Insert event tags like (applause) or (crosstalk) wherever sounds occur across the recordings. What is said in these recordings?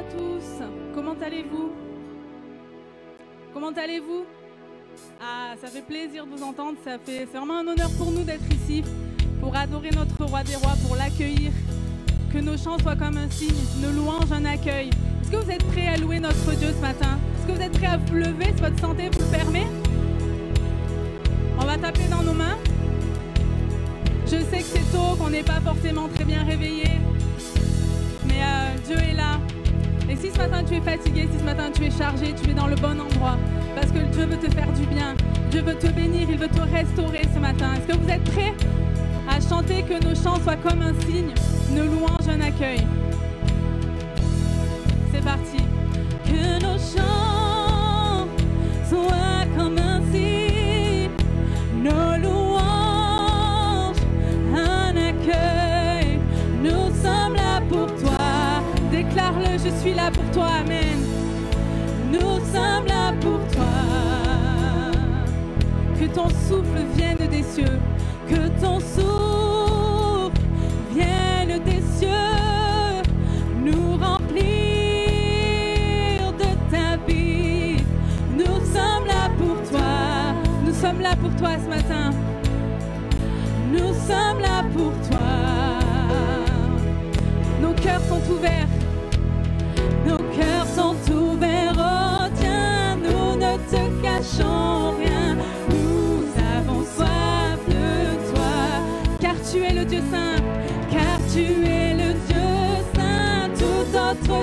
à tous. Comment allez-vous? Comment allez-vous? Ah, ça fait plaisir de vous entendre. Ça fait, c'est vraiment un honneur pour nous d'être ici, pour adorer notre roi des rois, pour l'accueillir. Que nos chants soient comme un signe, nos louanges un accueil. Est-ce que vous êtes prêts à louer notre Dieu ce matin? Est-ce que vous êtes prêts à vous lever si votre santé vous le permet? On va taper dans nos mains. Je sais que c'est tôt, qu'on n'est pas forcément très bien réveillé, mais euh, Dieu est là. Si ce matin tu es fatigué, si ce matin tu es chargé, tu es dans le bon endroit, parce que Dieu veut te faire du bien, Dieu veut te bénir, il veut te restaurer ce matin. Est-ce que vous êtes prêts à chanter que nos chants soient comme un signe, nos louanges un accueil? C'est parti. Que nos chants soient comme un signe, nos louanges je suis là pour toi. Amen. Nous sommes là pour toi. Que ton souffle vienne des cieux. Que ton souffle vienne des cieux. Nous remplir de ta vie. Nous sommes là pour toi. Nous sommes là pour toi ce matin. Nous sommes là pour toi. Nos cœurs sont ouverts.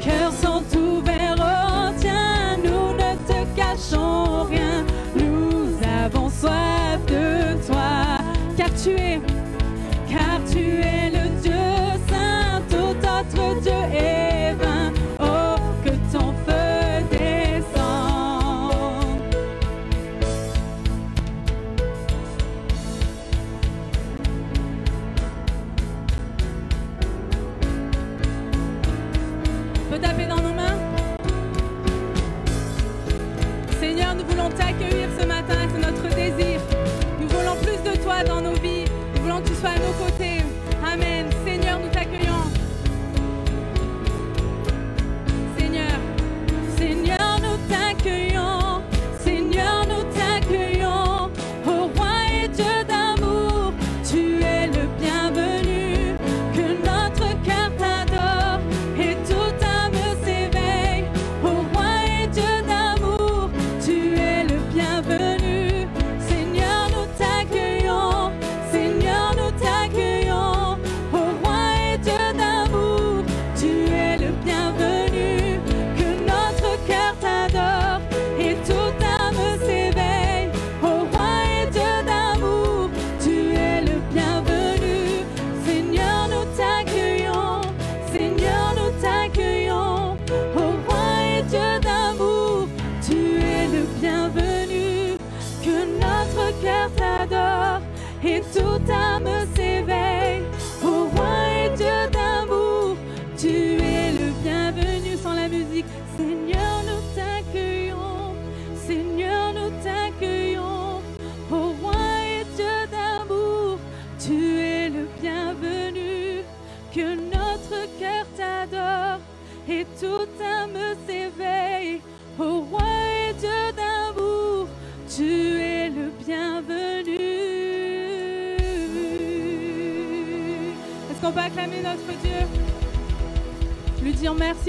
Nos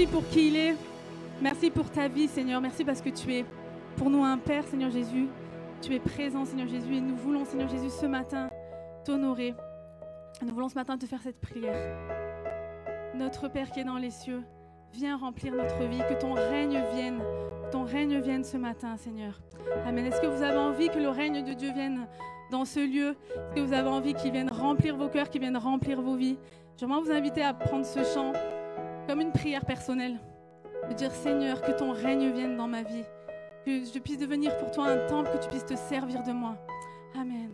merci pour qui il est. Merci pour ta vie, Seigneur. Merci parce que tu es pour nous un Père, Seigneur Jésus. Tu es présent, Seigneur Jésus, et nous voulons, Seigneur Jésus, ce matin, t'honorer. Nous voulons ce matin te faire cette prière. Notre Père qui est dans les cieux, viens remplir notre vie, que ton règne vienne, que ton règne vienne ce matin, Seigneur. Amen. Est-ce que vous avez envie que le règne de Dieu vienne dans ce lieu? Est-ce que vous avez envie qu'il vienne remplir vos cœurs, qu'il vienne remplir vos vies? J'aimerais vous inviter à prendre ce chant comme une prière personnelle, de dire Seigneur, que ton règne vienne dans ma vie, que je puisse devenir pour toi un temple, que tu puisses te servir de moi. Amen.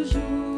Soit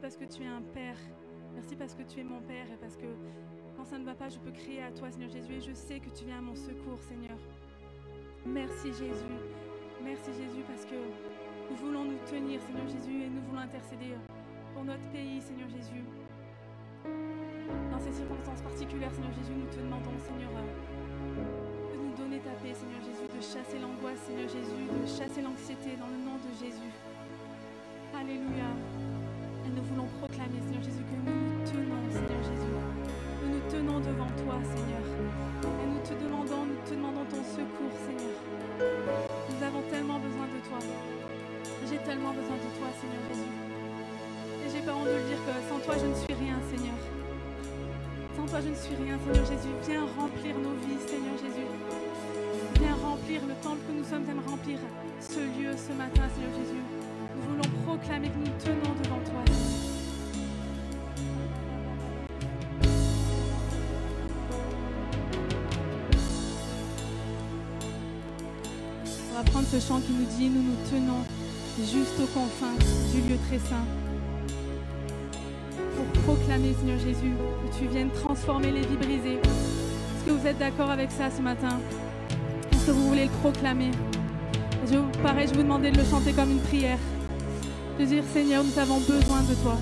parce que tu es un Père. Merci parce que tu es mon Père et parce que quand ça ne va pas, je peux crier à toi, Seigneur Jésus, et je sais que tu viens à mon secours, Seigneur. Merci Jésus. Merci Jésus parce que nous voulons nous tenir, Seigneur Jésus, et nous voulons intercéder pour notre pays, Seigneur Jésus. Dans ces circonstances particulières, Seigneur Jésus, nous te demandons, Seigneur, de nous donner ta paix, Seigneur Jésus, de chasser l'angoisse, Seigneur Jésus, de chasser l'anxiété dans le nom de Jésus. Alléluia. Nous voulons proclamer, Seigneur Jésus, que nous nous tenons, Seigneur Jésus. Nous nous tenons devant toi, Seigneur. Et nous te demandons, nous te demandons ton secours, Seigneur. Nous avons tellement besoin de toi. J'ai tellement besoin de toi, Seigneur Jésus. Et j'ai pas honte de le dire que sans toi, je ne suis rien, Seigneur. Sans toi, je ne suis rien, Seigneur Jésus. Viens remplir nos vies, Seigneur Jésus. Viens remplir le temple que nous sommes, viens remplir ce lieu ce matin, Seigneur Jésus. Proclamer que nous tenons devant toi. On va prendre ce chant qui nous dit Nous nous tenons juste aux confins du lieu très saint. Pour proclamer, Seigneur Jésus, que tu viennes transformer les vies brisées. Est-ce que vous êtes d'accord avec ça ce matin? Est-ce que vous voulez le proclamer? Je, Pareil, je vous demandais de le chanter comme une prière. De dire Seigneur, nous avons besoin de toi.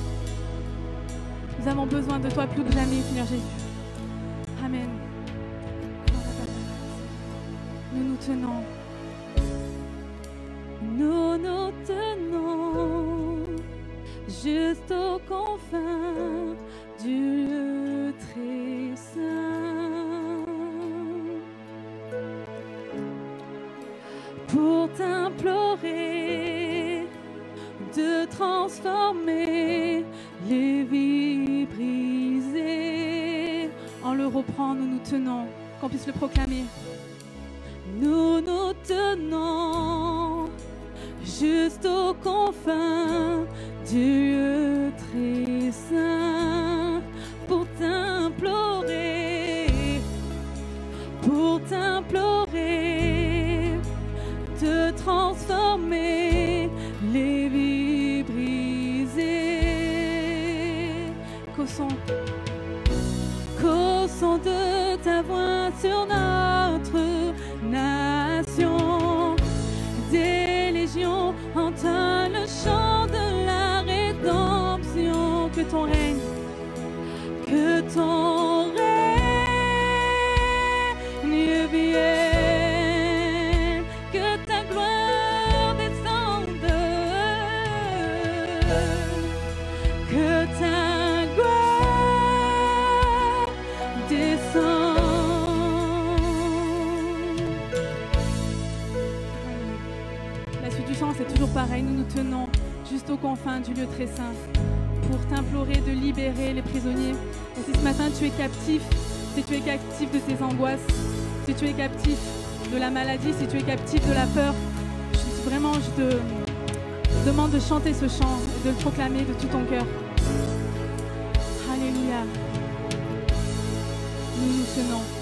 Nous avons besoin de toi plus que jamais, Seigneur Jésus. Amen. Nous nous tenons. Nous nous tenons juste aux confins les vies brisées. En le reprend, nous nous tenons. Qu'on puisse le proclamer. Nous nous tenons juste aux confins du lieu tu es captif de tes angoisses, si tu es captif de la maladie, si tu es captif de la peur, je- vraiment, je te demande de chanter ce chant et de le proclamer de tout ton cœur. Alléluia. Nous nous tenons.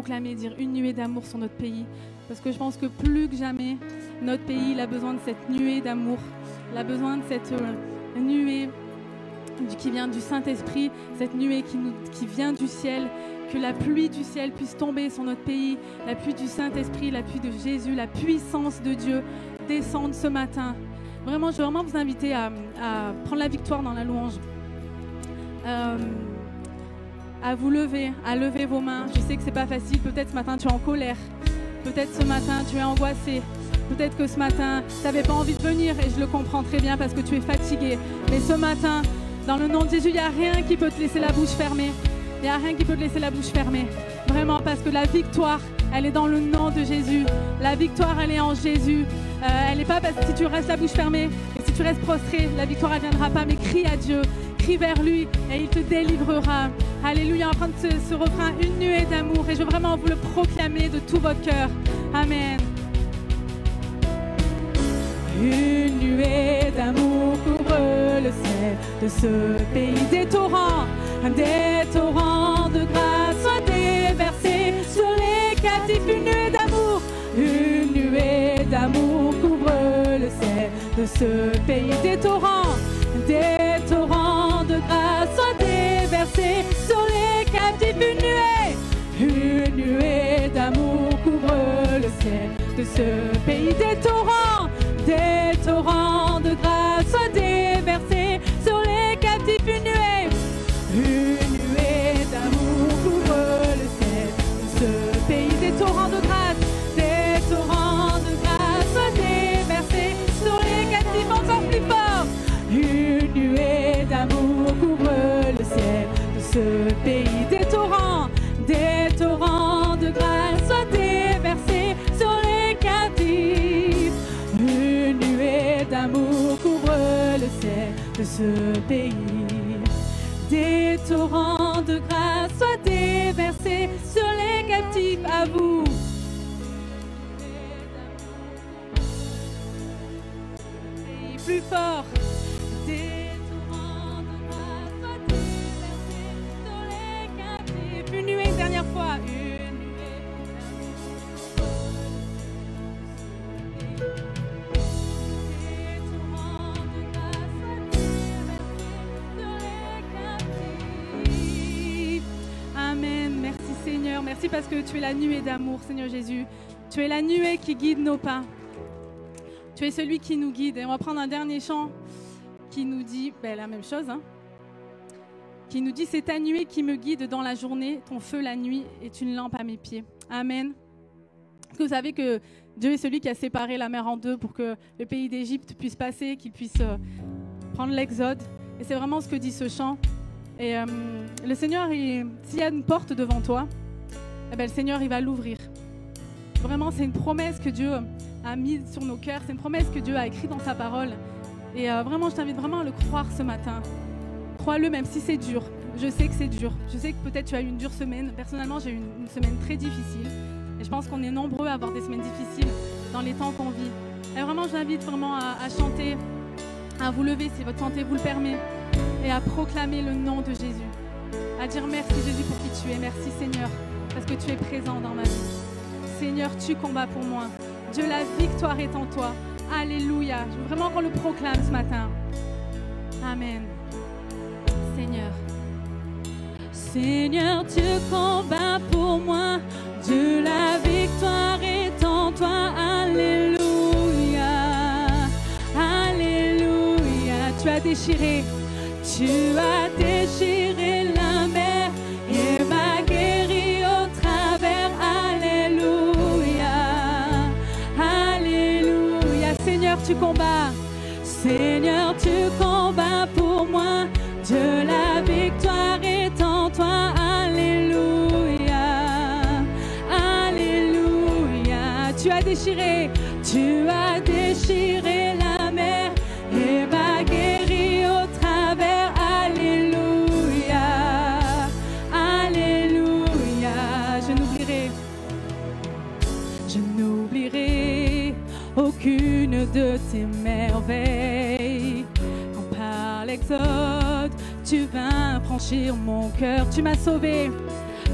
Proclamer, dire une nuée d'amour sur notre pays Parce que je pense que plus que jamais, notre pays a besoin de cette nuée d'amour. Il a besoin de cette euh, nuée qui vient du Saint-Esprit, cette nuée qui, qui vient du ciel, que la pluie du ciel puisse tomber sur notre pays, la pluie du Saint-Esprit, la pluie de Jésus, la puissance de Dieu descende ce matin. Vraiment, je veux vraiment vous inviter à, à prendre la victoire dans la louange. Euh, à vous lever, à lever vos mains. Je sais que c'est pas facile. Peut-être ce matin tu es en colère. Peut-être ce matin tu es angoissé. Peut-être que ce matin tu n'avais pas envie de venir et je le comprends très bien parce que tu es fatigué. Mais ce matin, dans le nom de Jésus, il n'y a rien qui peut te laisser la bouche fermée. Il n'y a rien qui peut te laisser la bouche fermée. Vraiment, parce que la victoire, elle est dans le nom de Jésus. La victoire, elle est en Jésus. Euh, elle n'est pas parce que si tu restes la bouche fermée et si tu restes prostré, la victoire, elle viendra pas. Mais crie à Dieu, crie vers lui et il te délivrera. Alléluia, en train de ce, refrain, une nuée d'amour. Et je veux vraiment vous le proclamer de tout votre cœur. Amen. Une nuée d'amour couvre le ciel de ce pays. Des torrents, des torrents de grâce soient déversés sur les captifs. Une nuée d'amour, une nuée d'amour couvre le ciel de ce pays. Des torrents, ce pays. Des torrents, pays. Des torrents de grâce soient déversés sur les captifs à vous. Parce que tu es la nuée d'amour, Seigneur Jésus. Tu es la nuée qui guide nos pas. Tu es celui qui nous guide. Et on va prendre un dernier chant qui nous dit ben, la même chose. hein. Qui nous dit C'est ta nuée qui me guide dans la journée, ton feu la nuit est une lampe à mes pieds. Amen. Que vous savez que Dieu est celui qui a séparé la mer en deux pour que le pays d'Égypte puisse passer, qu'il puisse euh, prendre l'exode Et c'est vraiment ce que dit ce chant. Et euh, le Seigneur, il- s'il y a une porte devant toi, eh ben, le Seigneur, il va l'ouvrir. Vraiment, c'est une promesse que Dieu a mise sur nos cœurs. C'est une promesse que Dieu a écrite dans sa parole. Et euh, vraiment, je t'invite vraiment à le croire ce matin. Crois-le même si c'est dur. Je sais que c'est dur. Je sais que peut-être tu as eu une dure semaine. Personnellement, j'ai eu une, semaine très difficile. Et je pense qu'on est nombreux à avoir des semaines difficiles dans les temps qu'on vit. Et vraiment, je t'invite vraiment à, à chanter, à vous lever si votre santé vous le permet, et à proclamer le nom de Jésus. À dire merci Jésus pour qui tu es. Merci Seigneur, parce que tu es présent dans ma vie. Seigneur, tu combats pour moi. Dieu, la victoire est en toi. Alléluia. Je veux vraiment qu'on le proclame ce matin. Amen. Seigneur. Seigneur, tu combats pour moi. Dieu, la victoire est en toi. Alléluia. Alléluia. Tu as déchiré, Tu as déchiré tu combats. Seigneur, tu combats pour moi. Dieu, la victoire est en toi. Alléluia. Alléluia. Tu as déchiré, Tu as déchiré la mon cœur. Tu m'as sauvé,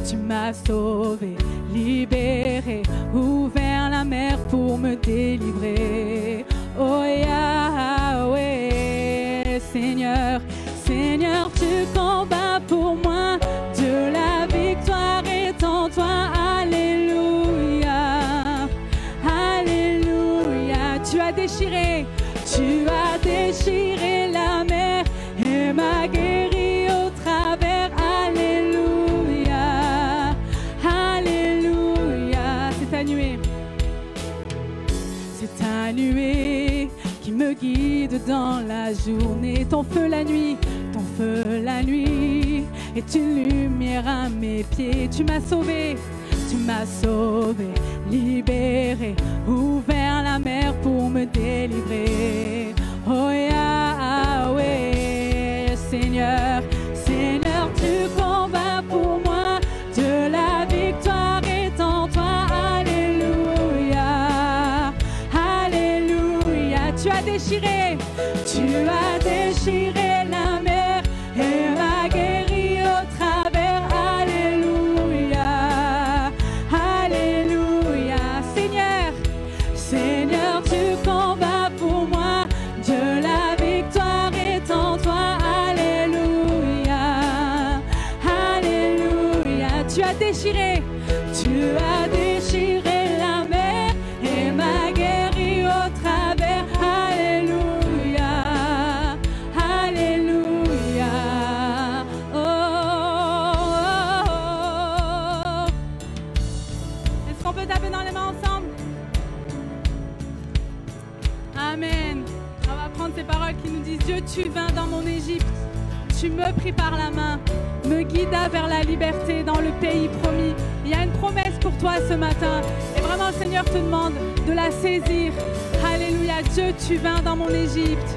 Tu m'as sauvé, libéré, ouvert la mer pour me délivrer. Oh Yahweh, Seigneur, Seigneur, tu combats journée. Ton feu la nuit, ton feu la nuit est une lumière à mes pieds. Tu m'as sauvé, tu m'as sauvé, libéré, ouvert la mer pour me délivrer. Ces paroles qui nous disent Dieu, tu vins dans mon Égypte. Tu me pris par la main, me guida vers la liberté dans le pays promis. Il y a une promesse pour toi ce matin. Et vraiment, le Seigneur te demande de la saisir. Alléluia. Dieu, tu vins dans mon Égypte.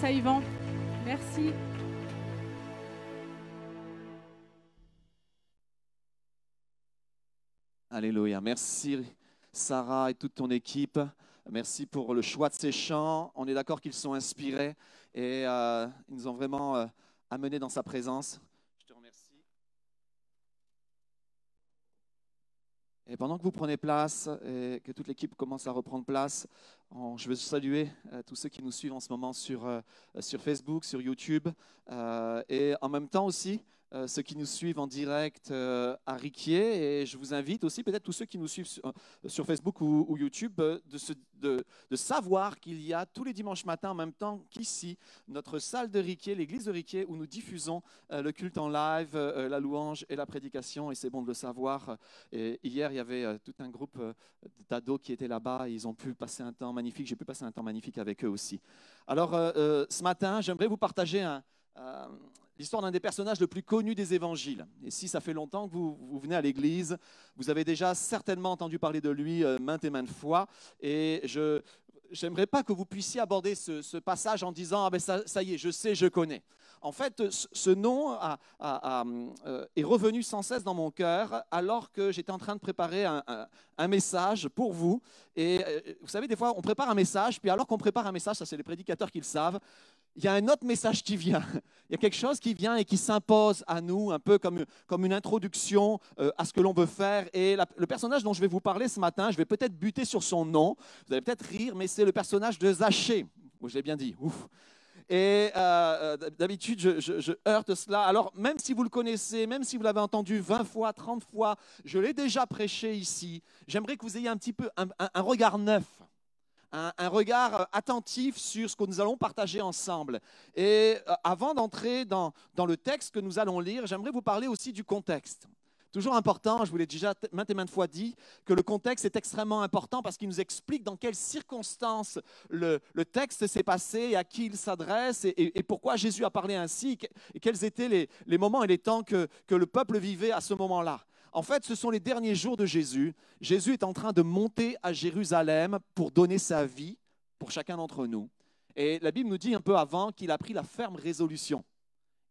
Place à Yvan. Merci. Alléluia. Merci Sarah et toute ton équipe. Merci pour le choix de ces chants. On est d'accord qu'ils sont inspirés et euh, ils nous ont vraiment euh, amenés dans sa présence. Je te remercie. Et pendant que vous prenez place et que toute l'équipe commence à reprendre place, je veux saluer euh, tous ceux qui nous suivent en ce moment sur, sur Facebook, sur YouTube et en même temps aussi euh, ceux qui nous suivent en direct euh, à Riquier. Et je vous invite aussi, peut-être tous ceux qui nous suivent sur, euh, Facebook ou, YouTube, de, savoir qu'il y a tous les dimanches matins, en même temps qu'ici, notre salle de Riquier, l'église de Riquier, où nous diffusons le culte en live, la louange et la prédication. Et c'est bon de le savoir. Hier, il y avait tout un groupe d'ados qui étaient là-bas. Ils ont pu passer un temps magnifique. J'ai pu passer un temps magnifique avec eux aussi. Alors, ce matin, j'aimerais vous partager un l'histoire d'un des personnages le plus connus des évangiles. Et si ça fait longtemps que vous, venez à l'église, vous avez déjà certainement entendu parler de lui euh, maintes et maintes fois. Et je n'aimerais pas que vous puissiez aborder ce, passage en disant ah ben ça, y est, je sais, je connais. En fait, ce nom euh, est revenu sans cesse dans mon cœur alors que j'étais en train de préparer un, un, message pour vous. Et euh, vous savez, des fois, on prépare un message, puis alors qu'on prépare un message, ça c'est les prédicateurs qui le savent, il y a un autre message qui vient. (laughs) Il y a quelque chose qui vient et qui s'impose à nous, un peu comme, comme une introduction euh, à ce que l'on veut faire. Et le personnage dont je vais vous parler ce matin, je vais peut-être buter sur son nom. Vous allez peut-être rire, mais c'est le personnage de Zachée. je l'ai bien dit. Ouf. Et euh, euh, d'habitude, je, heurte cela. Alors, même si vous le connaissez, même si vous l'avez entendu 20 fois, 30 fois, je l'ai déjà prêché ici, j'aimerais que vous ayez un petit peu un regard neuf un, regard euh, attentif sur ce que nous allons partager ensemble. Et euh, avant d'entrer dans, le texte que nous allons lire, j'aimerais vous parler aussi du contexte. Toujours important, je vous l'ai déjà maintes et maintes fois dit, que le contexte est extrêmement important parce qu'il nous explique dans quelles circonstances le, texte s'est passé, à qui il s'adresse et, pourquoi Jésus a parlé ainsi, et quels étaient les, moments et les temps que le peuple vivait à ce moment-là. En fait, ce sont les derniers jours de Jésus. Jésus est en train de monter à Jérusalem pour donner sa vie pour chacun d'entre nous. Et la Bible nous dit un peu avant qu'il a pris la ferme résolution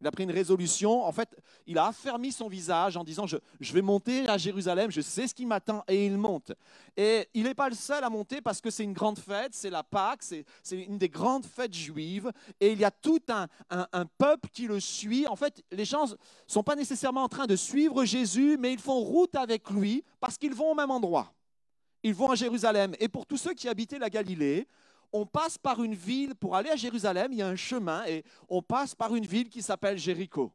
il a pris une résolution. En fait, il a affermi son visage en disant je, vais monter à Jérusalem, je sais ce qui m'attend. Et il monte. Et il n'est pas le seul à monter parce que c'est une grande fête, c'est la Pâque, c'est une des grandes fêtes juives. Et il y a tout un, un, peuple qui le suit. En fait, les gens ne sont pas nécessairement en train de suivre Jésus, mais ils font route avec lui parce qu'ils vont au même endroit. Ils vont à Jérusalem. Et pour tous ceux qui habitaient la Galilée, on passe par une ville, pour aller à Jérusalem, il y a un chemin et on passe par une ville qui s'appelle Jéricho.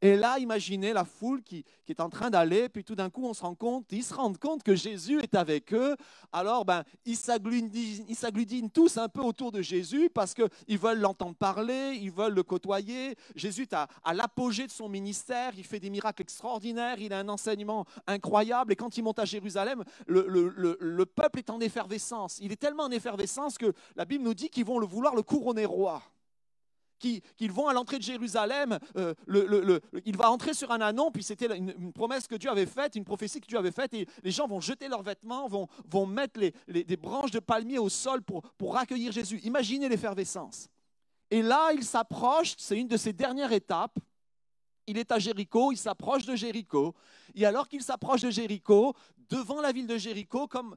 Et là, imaginez la foule qui, est en train d'aller, puis tout d'un coup, on se rend compte, ils se rendent compte que Jésus est avec eux. Alors, ben, ils s'agglutinent tous un peu autour de Jésus parce qu'ils veulent l'entendre parler, ils veulent le côtoyer. Jésus est à, l'apogée de son ministère, il fait des miracles extraordinaires, il a un enseignement incroyable. Et quand il monte à Jérusalem, le, le peuple est en effervescence. Il est tellement en effervescence que la Bible nous dit qu'ils vont le vouloir le couronner roi qu'ils vont à l'entrée de Jérusalem, euh, il va entrer sur un anon, puis c'était une, promesse que Dieu avait faite, une prophétie que Dieu avait faite, et les gens vont jeter leurs vêtements, vont, mettre des branches de palmier au sol pour, pour accueillir Jésus. Imaginez l'effervescence. Et là, il s'approche, c'est une de ses dernières étapes, il est à Jéricho, il s'approche de Jéricho, et alors qu'il s'approche de Jéricho, devant la ville de Jéricho, comme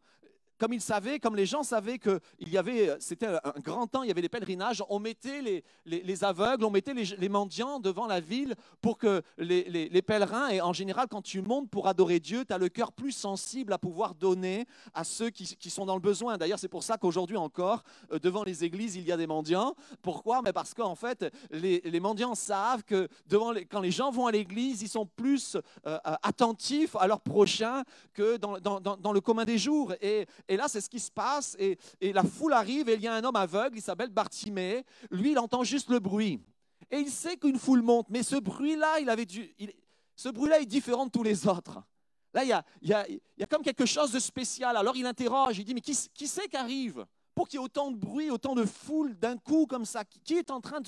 comme ils savaient, comme les gens savaient que il y avait, c'était un grand temps, il y avait les pèlerinages, on mettait les, les, aveugles, on mettait les, mendiants devant la ville pour que les, pèlerins, et en général quand tu montes pour adorer Dieu, tu as le cœur plus sensible à pouvoir donner à ceux qui, sont dans le besoin. D'ailleurs, c'est pour ça qu'aujourd'hui encore, euh, devant les églises, il y a des mendiants. Pourquoi? Mais Parce qu'en fait, les, mendiants savent que devant quand les gens vont à l'église, ils sont plus euh, attentifs à leur prochain que dans, dans, dans, le commun des jours. Et, Et là, c'est ce qui se passe. Et, la foule arrive et il y a un homme aveugle, il s'appelle Bartimée. Lui, il entend juste le bruit. Et il sait qu'une foule monte. Mais ce bruit-là, il avait dû, ce bruit-là est différent de tous les autres. Là, il y, a, comme quelque chose de spécial. Alors il interroge, il dit, mais qui, qui c'est qui arrive pour qu'il y ait autant de bruit, autant de foule d'un coup comme ça? Qui est en train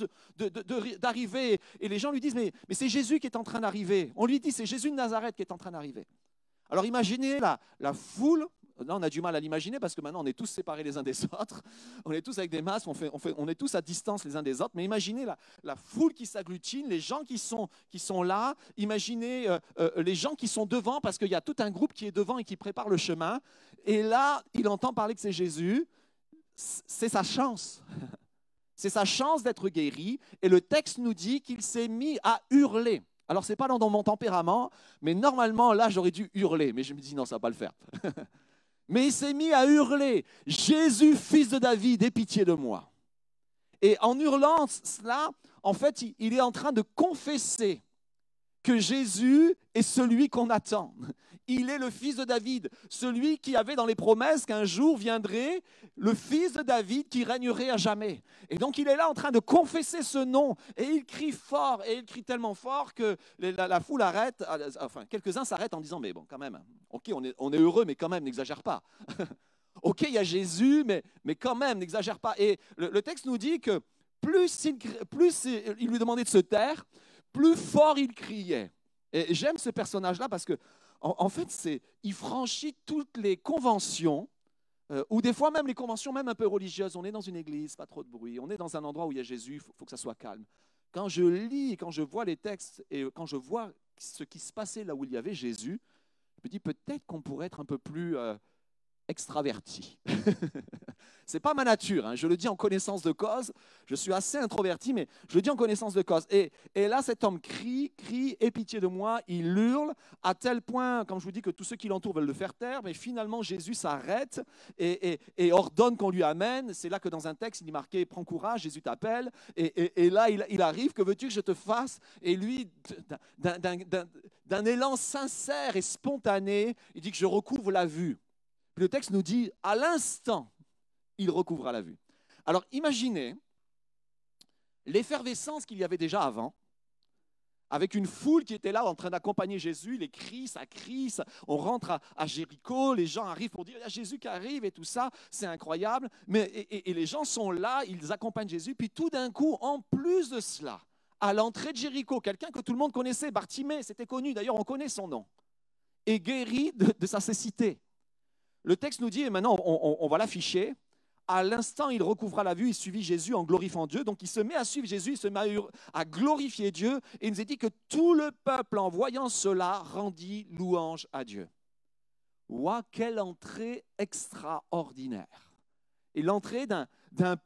d'arriver? Et les gens lui disent, mais, c'est Jésus qui est en train d'arriver. On lui dit, c'est Jésus de Nazareth qui est en train d'arriver. Alors imaginez la foule. Là, on a du mal à l'imaginer parce que maintenant, on est tous séparés les uns des (laughs) autres. On est tous avec des masques, on, fait, est tous à distance les uns des autres. Mais imaginez la, foule qui s'agglutine, les gens qui sont, là. Imaginez euh, euh, les gens qui sont devant parce qu'il y a tout un groupe qui est devant et qui prépare le chemin. Et là, il entend parler que c'est Jésus. C'est sa chance. (laughs) C'est sa chance d'être guéri. Et le texte nous dit qu'il s'est mis à hurler. Alors, ce n'est pas dans dans mon tempérament, mais normalement, là, j'aurais dû hurler. Mais je me dis, non, ça ne va pas le faire. (laughs) mais il s'est mis à hurler Jésus, fils de David, aie pitié de moi. Et en hurlant cela, en fait, il- est en train de confesser Jésus est celui qu'on attend. Il est le fils de David, celui qui avait dans les promesses qu'un jour viendrait le fils de David qui régnerait à jamais. Et donc il est là en train de confesser ce nom et il crie fort et il crie tellement fort que la, foule arrête, enfin quelques-uns s'arrêtent en disant mais bon quand même, ok on est, heureux mais quand même n'exagère pas. (laughs) ok il y a Jésus mais, quand même n'exagère pas. Et le, texte nous dit que plus il, plus il lui demandait de se taire, plus fort il criait. Et j'aime ce personnage-là parce que en, fait, c'est, il franchit toutes les conventions, euh, ou des fois même les conventions même un peu religieuses. On est dans une église, pas trop de bruit. On est dans un endroit où il y a Jésus, il faut, faut que ça soit calme. Quand je lis, quand je vois les textes et quand je vois ce qui se passait là où il y avait Jésus, je me dis peut-être qu'on pourrait être un peu plus euh, extraverti. (laughs) C'est pas ma nature, hein. je le dis en connaissance de cause. Je suis assez introverti, mais je le dis en connaissance de cause. Et, et là, cet homme crie, crie, aie pitié de moi. Il hurle à tel point, comme je vous dis, que tous ceux qui l'entourent veulent le faire taire. Mais finalement, Jésus s'arrête et, et- ordonne qu'on lui amène. C'est là que dans un texte, il est marqué Prends courage, Jésus t'appelle. Et, là, il, il arrive Que veux-tu que je te fasse? Et lui, d'un élan sincère et spontané, il dit que je recouvre la vue. Le texte nous dit à l'instant, il recouvra la vue. Alors imaginez l'effervescence qu'il y avait déjà avant, avec une foule qui était là en train d'accompagner Jésus, les cris, ça crie, ça- on rentre à, Jéricho, les gens arrivent pour dire il y a Jésus qui arrive et tout ça, c'est incroyable. Mais, et, les gens sont là, ils accompagnent Jésus, puis tout d'un coup, en plus de cela, à l'entrée de Jéricho, quelqu'un que tout le monde connaissait, Bartimée, c'était connu, d'ailleurs on connaît son nom, est guéri de sa cécité. Le texte nous dit, et maintenant on, va l'afficher, à l'instant il recouvra la vue, il suivit Jésus en glorifiant Dieu. Donc il se met à suivre Jésus, il se met à glorifier Dieu. Et il nous est dit que tout le peuple, en voyant cela, rendit louange à Dieu. Ouah, quelle entrée extraordinaire. Et l'entrée d'un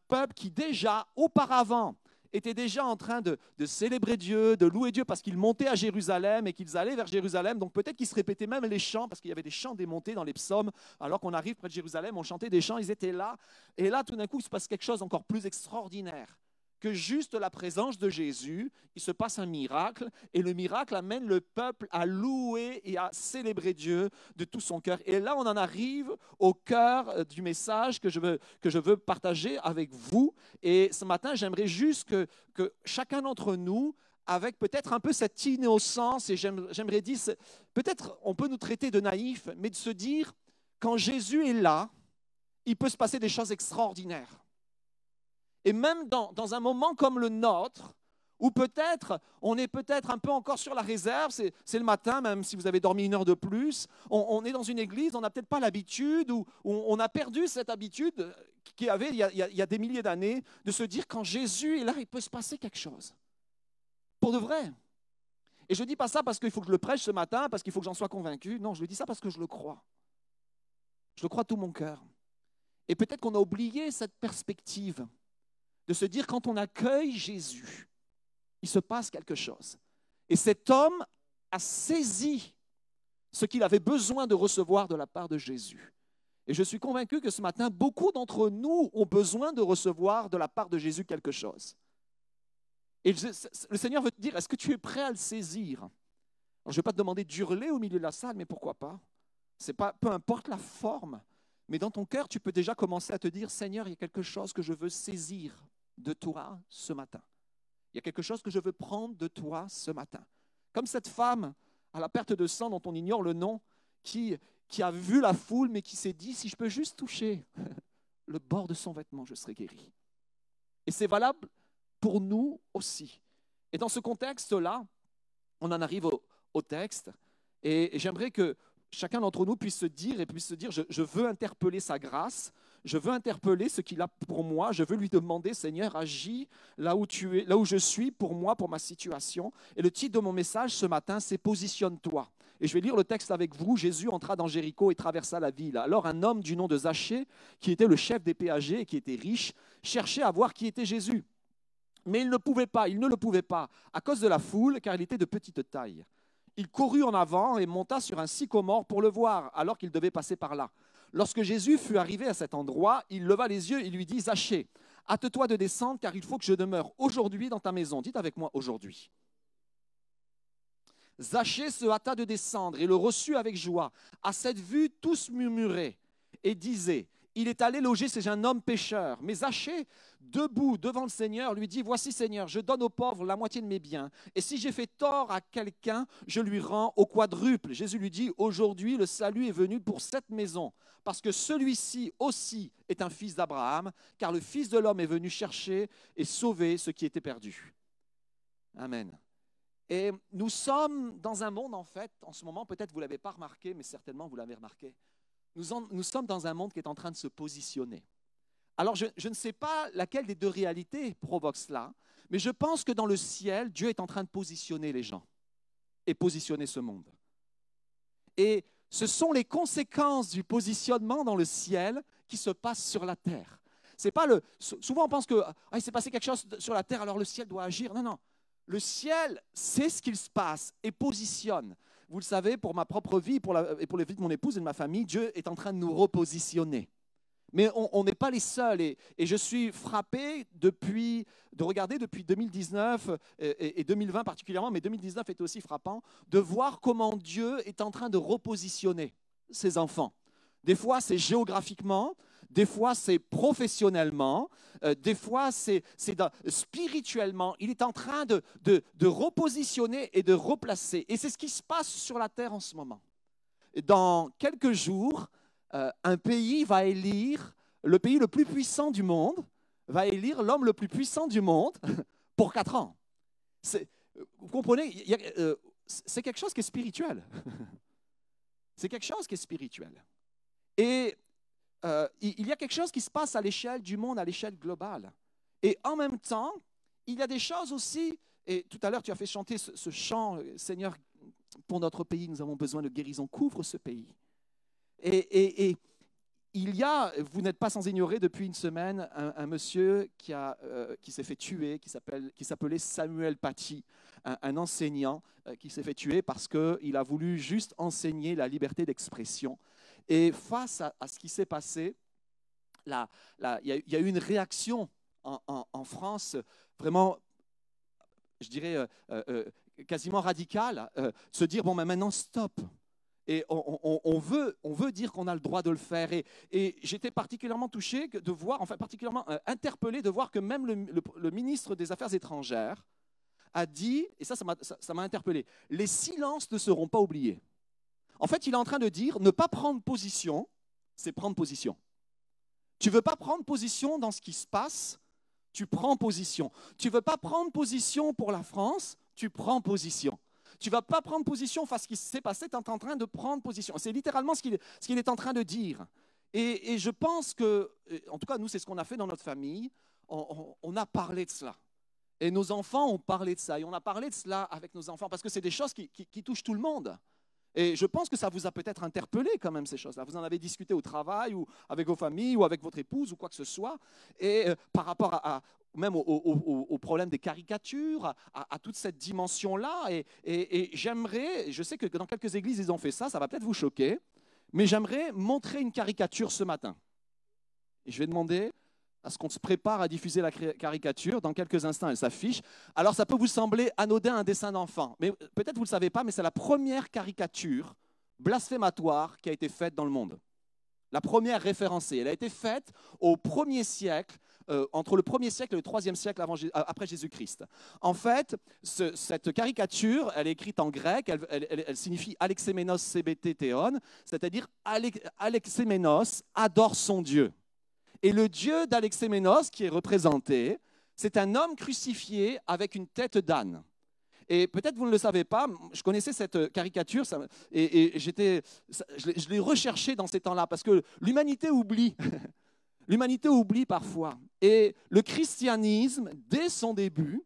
peuple qui déjà, auparavant, était déjà en train de, de célébrer Dieu, de louer Dieu parce qu'ils montaient à Jérusalem et qu'ils allaient vers Jérusalem. Donc peut-être qu'ils se répétaient même les chants parce qu'il y avait des chants démontés dans les psaumes. Alors qu'on arrive près de Jérusalem, on chantait des chants, ils étaient là. Et là, tout d'un coup, il se passe quelque chose encore plus extraordinaire que juste la présence de Jésus. Il se passe un miracle et le miracle amène le peuple à louer et à célébrer Dieu de tout son cœur. Et là, on en arrive au cœur euh, du message que je veux, que je veux partager avec vous. Et ce matin, j'aimerais juste que, que chacun d'entre nous, avec peut-être un peu cette innocence, et j'aime- j'aimerais dire, peut-être on peut nous traiter de naïfs, mais de se dire, quand Jésus est là, il peut se passer des choses extraordinaires. Et même dans, un moment comme le nôtre, où peut-être on est peut-être un peu encore sur la réserve, c'est le matin, même si vous avez dormi une heure de plus, on, est dans une église, on n'a peut-être pas l'habitude, ou, on a perdu cette habitude qu'il y avait il y a, des milliers d'années, de se dire quand Jésus est là, il peut se passer quelque chose. Pour de vrai. Et je ne dis pas ça parce qu'il faut que je le prêche ce matin, parce qu'il faut que j'en sois convaincu. Non, je le dis ça parce que je le crois. Je le crois tout mon cœur. Et peut-être qu'on a oublié cette perspective de se dire quand on accueille Jésus, il se passe quelque chose. Et cet homme a saisi ce qu'il avait besoin de recevoir de la part de Jésus. Et je suis convaincu que ce matin, beaucoup d'entre nous ont besoin de recevoir de la part de Jésus quelque chose. Et le Seigneur veut te dire, est-ce que tu es prêt à le saisir? Alors, Je ne vais pas te demander d'hurler au milieu de la salle, mais pourquoi pas? C'est pas, Peu importe la forme, Mais dans ton cœur, tu peux déjà commencer à te dire, Seigneur, il y a quelque chose que je veux saisir de toi ce matin. Il y a quelque chose que je veux prendre de toi ce matin. Comme cette femme à la perte de sang dont on ignore le nom, qui, qui a vu la foule, mais qui s'est dit, si je peux juste toucher (laughs) le bord de son vêtement, je serai guéri. Et c'est valable pour nous aussi. Et dans ce contexte-là, on en arrive au, texte, et j'aimerais que chacun d'entre nous puisse se dire et puisse se dire, je, veux interpeller sa grâce, je veux interpeller ce qu'il a pour moi, je veux lui demander, Seigneur, agis là où tu es, là où je suis pour moi, pour ma situation. Et le titre de mon message ce matin, c'est Positionne-toi. Et je vais lire le texte avec vous. Jésus entra dans Jéricho et traversa la ville. Alors un homme du nom de Zachée, qui était le chef des péagers et qui était riche, cherchait à voir qui était Jésus. Mais il ne pouvait pas, il ne le pouvait pas, à cause de la foule, car il était de petite taille. Il courut en avant et monta sur un sycomore pour le voir, alors qu'il devait passer par là. Lorsque Jésus fut arrivé à cet endroit, il leva les yeux et lui dit, Zachée, hâte-toi de descendre, car il faut que je demeure aujourd'hui dans ta maison. Dites avec moi aujourd'hui. Zachée se hâta de descendre et le reçut avec joie. À cette vue, tous murmuraient et disaient, il est allé loger chez un homme pécheur. Mais Zachée, debout devant le Seigneur, lui dit, Voici Seigneur, je donne aux pauvres la moitié de mes biens. Et si j'ai fait tort à quelqu'un, je lui rends au quadruple. Jésus lui dit, Aujourd'hui, le salut est venu pour cette maison, parce que celui-ci aussi est un fils d'Abraham, car le Fils de l'homme est venu chercher et sauver ce qui était perdu. Amen. Et nous sommes dans un monde, en fait, en ce moment, peut-être vous ne l'avez pas remarqué, mais certainement vous l'avez remarqué, nous, sommes dans un monde qui est en train de se positionner. Alors, je, ne sais pas laquelle des deux réalités provoque cela, mais je pense que dans le ciel, Dieu est en train de positionner les gens et positionner ce monde. Et ce sont les conséquences du positionnement dans le ciel qui se passent sur la terre. C'est pas le. Souvent, on pense que ah, s'est passé quelque chose sur la terre, alors le ciel doit agir. Non, non. Le ciel sait ce qu'il se passe et positionne. Vous le savez, pour ma propre vie pour la, et pour la vie de mon épouse et de ma famille, Dieu est en train de nous repositionner. Mais on n'est pas les seuls. Et, je suis frappé depuis, de regarder depuis 2019 et, et 2020 particulièrement, mais 2019 est aussi frappant, de voir comment Dieu est en train de repositionner ses enfants. Des fois, c'est géographiquement, des fois c'est professionnellement, euh, des fois c'est spirituellement. Il est en train de, repositionner et de replacer. Et c'est ce qui se passe sur la terre en ce moment. Dans quelques jours, euh, un pays va élire, le pays le plus puissant du monde, va élire l'homme le plus puissant du monde (laughs) pour quatre ans. Vous comprenez, euh, c'est quelque chose qui est spirituel. (laughs) C'est quelque chose qui est spirituel. Et euh, il y a quelque chose qui se passe à l'échelle du monde, à l'échelle globale. Et en même temps, il y a des choses aussi, et tout à l'heure tu as fait chanter ce, chant, euh, Seigneur, pour notre pays, nous avons besoin de guérison, couvre ce pays. Et, il y a, vous n'êtes pas sans ignorer, depuis une semaine, un, monsieur qui, euh, qui s'est fait tuer, qui s'appelait Samuel Paty, un, enseignant qui s'est fait tuer parce qu'il a voulu juste enseigner la liberté d'expression. Et face à, ce qui s'est passé, il y, a eu une réaction en, France vraiment, je dirais, euh, euh, euh, quasiment radicale, se dire, bon, mais maintenant, stop. Et on, veut, dire qu'on a le droit de le faire. Et, j'étais particulièrement touché de voir, enfin particulièrement interpellé de voir que même le, ministre des Affaires étrangères a dit, et ça, ça m'a interpellé, les silences ne seront pas oubliés. En fait, il est en train de dire ne pas prendre position, c'est prendre position. Tu ne veux pas prendre position dans ce qui se passe, tu prends position. Tu ne veux pas prendre position pour la France, tu prends position. Tu ne vas pas prendre position face à ce qui s'est passé, tu es en train de prendre position. C'est littéralement ce qu'il est en train de dire. Et, je pense que, en tout cas, nous, c'est ce qu'on a fait dans notre famille. On, a parlé de cela. Et nos enfants ont parlé de ça. Et on a parlé de cela avec nos enfants parce que c'est des choses qui touchent tout le monde. Et je pense que ça vous a peut-être interpellé quand même ces choses-là. Vous en avez discuté au travail ou avec vos familles ou avec votre épouse ou quoi que ce soit. Et euh, par rapport à, même au, problème des caricatures, à, toute cette dimension-là. Et, j'aimerais, je sais que dans quelques églises ils ont fait ça, ça va peut-être vous choquer, mais j'aimerais montrer une caricature ce matin. Et je vais demander à ce qu'on se prépare à diffuser la caricature. Dans quelques instants, elle s'affiche. Alors ça peut vous sembler anodin un dessin d'enfant, mais peut-être vous ne le savez pas, mais c'est la première caricature blasphématoire qui a été faite dans le monde. la première référencée. Elle a été faite au premier siècle, euh, entre le premier siècle et le troisième siècle avant, après Jésus-Christ. En fait, cette caricature, elle est écrite en grec, elle, signifie Alexéménos CBT c'est-à-dire Alexéménos adore son Dieu. Et le Dieu d'Alexéménos qui est représenté, c'est un homme crucifié avec une tête d'âne. Et peut-être vous ne le savez pas, je connaissais cette caricature et, j'étais, je l'ai recherché dans ces temps-là parce que l'humanité oublie. (laughs) L'humanité oublie parfois. Et le christianisme, dès son début,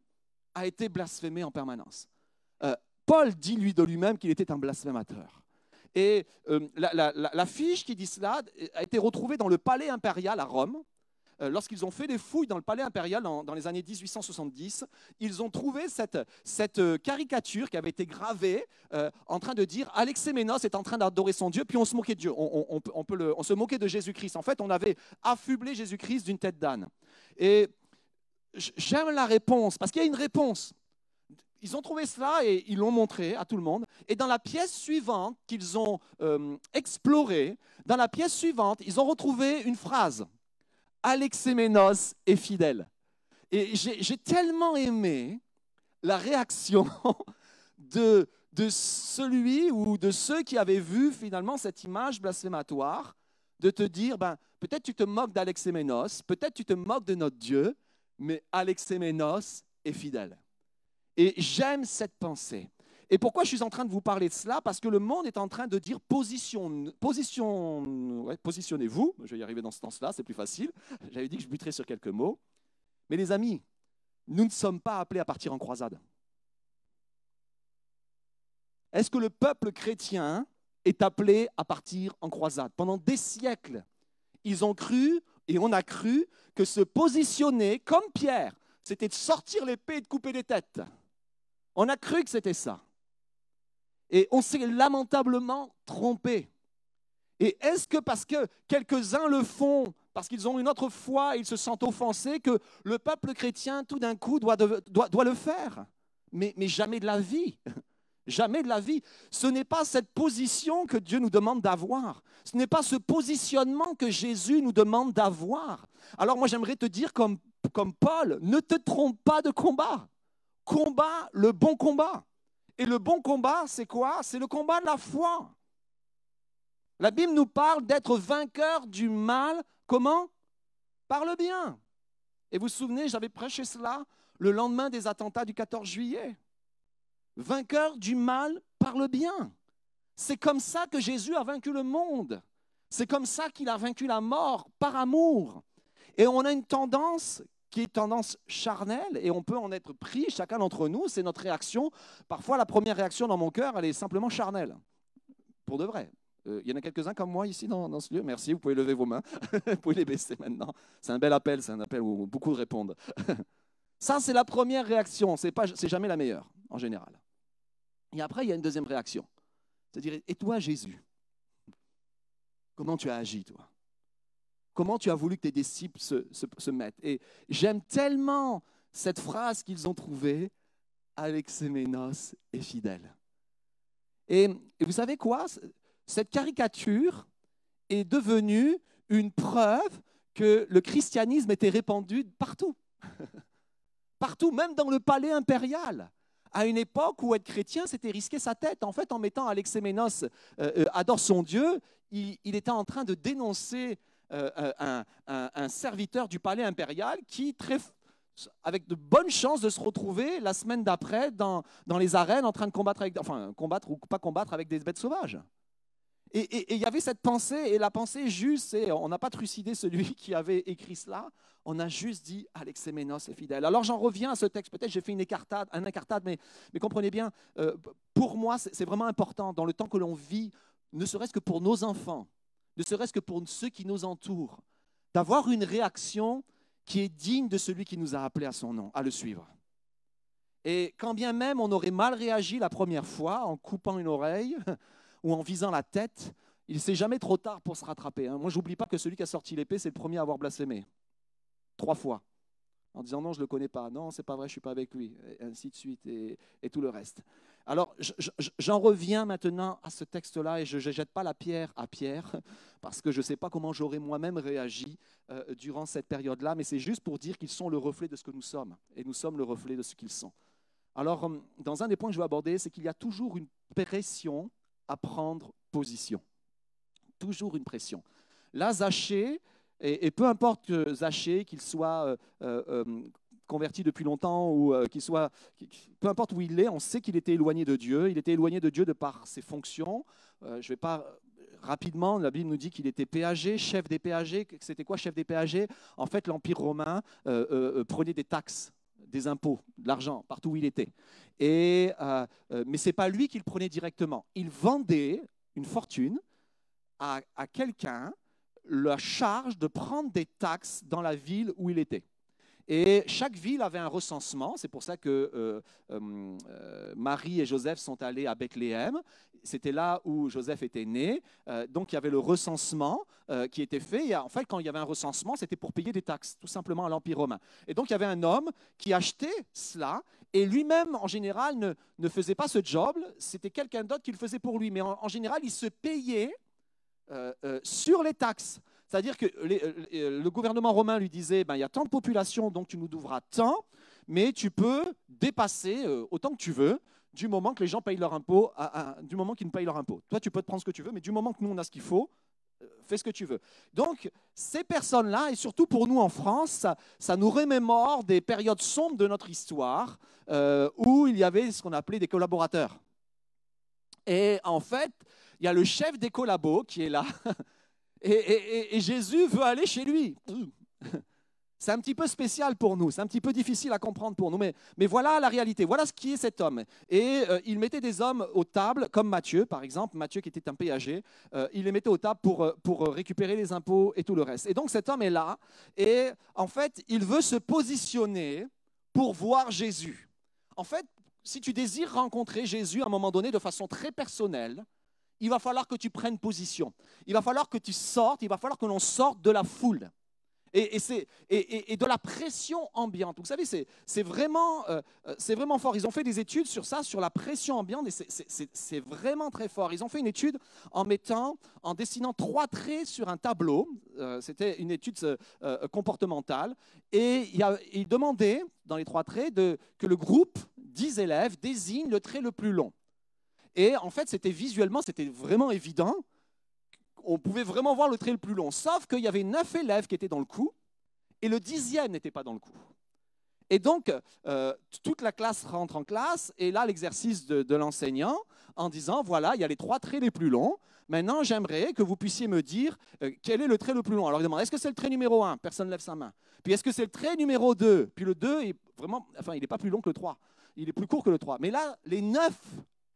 a été blasphémé en permanence. Euh, Paul dit lui de lui-même qu'il était un blasphémateur. Et euh, la, fiche qui dit cela a été retrouvée dans le palais impérial à Rome. Euh, lorsqu'ils ont fait des fouilles dans le palais impérial dans, les années 1870, ils ont trouvé cette, euh, caricature qui avait été gravée en train de dire Alexéménos est en train d'adorer son Dieu, puis on se moquait de Dieu, on, on se moquait de Jésus-Christ. En fait, on avait affublé Jésus-Christ d'une tête d'âne. Et j'aime la réponse, parce qu'il y a une réponse. Ils ont trouvé cela et ils l'ont montré à tout le monde. Et dans la pièce suivante qu'ils ont explorée, dans la pièce suivante, ils ont retrouvé une phrase Alexéménos est fidèle. Et j'ai tellement aimé la réaction (laughs) de, de celui ou de ceux qui avaient vu finalement cette image blasphématoire, de te dire, ben, peut-être tu te moques d'Alexéménos, peut-être tu te moques de notre Dieu, mais Alexéménos est fidèle. Et j'aime cette pensée. Et pourquoi je suis en train de vous parler de cela? Parce que le monde est en train de dire position, position, positionnez-vous. Je vais y arriver dans ce sens-là, c'est plus facile. J'avais dit que je buterais sur quelques mots. Mais les amis, nous ne sommes pas appelés à partir en croisade. Est-ce que le peuple chrétien est appelé à partir en croisade? Pendant des siècles, ils ont cru et on a cru que se positionner comme Pierre, c'était de sortir l'épée et de couper les têtes. On a cru que c'était ça. Et on s'est lamentablement trompé. Et est-ce que parce que quelques-uns le font, parce qu'ils ont une autre foi, ils se sentent offensés, que le peuple chrétien, tout d'un coup, doit, le faire? Mais, mais jamais de la vie. (laughs) Jamais de la vie. Ce n'est pas cette position que Dieu nous demande d'avoir. Ce n'est pas ce positionnement que Jésus nous demande d'avoir. Alors moi j'aimerais te dire comme Paul, ne te trompe pas de combat. Combat le bon combat. Et le bon combat, c'est quoi? C'est le combat de la foi. La Bible nous parle d'être vainqueur du mal. Comment? Par le bien. Et vous vous souvenez, j'avais prêché cela le lendemain des attentats du 14 juillet. Vainqueur du mal par le bien. C'est comme ça que Jésus a vaincu le monde. C'est comme ça qu'il a vaincu la mort, par amour. Et on a une tendance qui est tendance charnelle et on peut en être pris, chacun d'entre nous, c'est notre réaction. Parfois, la première réaction dans mon cœur, elle est simplement charnelle, pour de vrai. Euh, il y en a quelques-uns comme moi ici dans, ce lieu. Merci, vous pouvez lever vos mains. (laughs) vous pouvez les baisser maintenant. C'est un bel appel, c'est un appel où beaucoup répondent. (laughs) Ça, c'est la première réaction. Ce n'est jamais la meilleure, en général. Et après, il y a une deuxième réaction. C'est-à-dire, et toi, Jésus Comment tu as agi, toi? Comment tu as voulu que tes disciples se, mettent. Et j'aime tellement cette phrase qu'ils ont trouvée, Alexéménos est fidèle. Et, vous savez quoi? Cette caricature est devenue une preuve que le christianisme était répandu partout. (laughs) partout, même dans le palais impérial à une époque où être chrétien, c'était risquer sa tête. En fait, en mettant Alexéménos euh, euh, adore son Dieu, il, il, était en train de dénoncer euh, euh, un, serviteur du palais impérial qui, avec de bonnes chances de se retrouver la semaine d'après dans, dans, les arènes en train de combattre, avec, enfin combattre ou pas combattre avec des bêtes sauvages. Et il y avait cette pensée, et la pensée juste, c'est on n'a pas trucidé celui qui avait écrit cela, on a juste dit Alexéménos est fidèle. Alors j'en reviens à ce texte, peut-être j'ai fait une écartade, un incartade, mais, mais comprenez bien, euh, pour moi c'est vraiment important dans le temps que l'on vit, ne serait-ce que pour nos enfants, ne serait-ce que pour ceux qui nous entourent, d'avoir une réaction qui est digne de celui qui nous a appelés à son nom, à le suivre. Et quand bien même on aurait mal réagi la première fois en coupant une oreille (laughs) ou en visant la tête, il ne s'est jamais trop tard pour se rattraper. Hein. Moi, je n'oublie pas que celui qui a sorti l'épée, c'est le premier à avoir blasphémé. Trois fois. En disant non, je ne le connais pas, non, c'est pas vrai, je ne suis pas avec lui, et ainsi de suite, et, tout le reste. Alors, j'en reviens maintenant à ce texte-là et je ne jette pas la pierre à Pierre (laughs) parce que je ne sais pas comment j'aurais moi-même réagi euh, durant cette période-là, mais c'est juste pour dire qu'ils sont le reflet de ce que nous sommes et nous sommes le reflet de ce qu'ils sont. Alors, euh, dans un des points que je vais aborder, c'est qu'il y a toujours une pression à prendre position. Toujours une pression. Là, Zaché, et, peu importe que Zaché, qu'il soit euh, converti depuis longtemps ou euh, qu'il soit, peu importe où il est, on sait qu'il était éloigné de Dieu. Il était éloigné de Dieu de par ses fonctions. Euh, je vais pas rapidement, la Bible nous dit qu'il était péager, chef des péagers. C'était quoi chef des péagers En fait, l'Empire romain euh, prenait des taxes, des impôts, de l'argent partout où il était. Et, mais ce n'est pas lui qui le prenait directement. Il vendait une fortune à quelqu'un la charge de prendre des taxes dans la ville où il était. Et chaque ville avait un recensement. C'est pour ça que euh, euh, euh, Marie et Joseph sont allés à Bethléem. C'était là où Joseph était né. donc il y avait le recensement qui était fait. Et en fait, quand il y avait un recensement, c'était pour payer des taxes, tout simplement à l'Empire romain. Et donc il y avait un homme qui achetait cela. Et lui-même, en général, ne, ne, faisait pas ce job. C'était quelqu'un d'autre qui le faisait pour lui. Mais en, en général, il se payait sur les taxes. C'est-à-dire que euh, euh, le gouvernement romain lui disait, ben, il y a tant de population, donc tu nous devras tant, mais tu peux dépasser euh, autant que tu veux, du moment que les gens payent leur impôt, du moment qu'ils ne payent leur impôt. Toi, tu peux te prendre ce que tu veux, mais du moment que nous, on a ce qu'il faut, fais ce que tu veux. Donc, ces personnes-là, et surtout pour nous en France, ça, nous remémore des périodes sombres de notre histoire où il y avait ce qu'on appelait des collaborateurs. Et en fait, il y a le chef des collabos qui est là, (laughs) Et, Jésus veut aller chez lui. (laughs) C'est un petit peu spécial pour nous, c'est un petit peu difficile à comprendre pour nous, mais, mais voilà la réalité, voilà ce qui est cet homme. Et euh, il mettait des hommes aux tables, comme Matthieu par exemple, Matthieu qui était un péager, euh, il les mettait aux tables pour, euh, pour récupérer les impôts et tout le reste. Et donc cet homme est là, et en fait, il veut se positionner pour voir Jésus. En fait, si tu désires rencontrer Jésus à un moment donné de façon très personnelle, il va falloir que tu prennes position. Il va falloir que tu sortes, il va falloir que l'on sorte de la foule. Et, de la pression ambiante. Vous savez, c'est vraiment, euh, vraiment fort. Ils ont fait des études sur ça, sur la pression ambiante, et c'est vraiment très fort. Ils ont fait une étude en mettant, en dessinant trois traits sur un tableau. Euh, c'était une étude euh, comportementale. Et ils demandaient, dans les trois traits, que le groupe, 10 élèves, désigne le trait le plus long. Et en fait, c'était visuellement, c'était vraiment évident. On pouvait vraiment voir le trait le plus long. Sauf qu'il y avait neuf élèves qui étaient dans le coup et le dixième n'était pas dans le coup. Et donc, euh, toute la classe rentre en classe et là, l'exercice de, l'enseignant en disant, voilà, il y a les trois traits les plus longs. Maintenant, j'aimerais que vous puissiez me dire euh, quel est le trait le plus long. Alors, il demande, est-ce que c'est le trait numéro 1 Personne ne lève sa main. Puis, est-ce que c'est le trait numéro 2 Puis, le 2 est vraiment, enfin, il n'est pas plus long que le 3. Il est plus court que le 3. Mais là, les neuf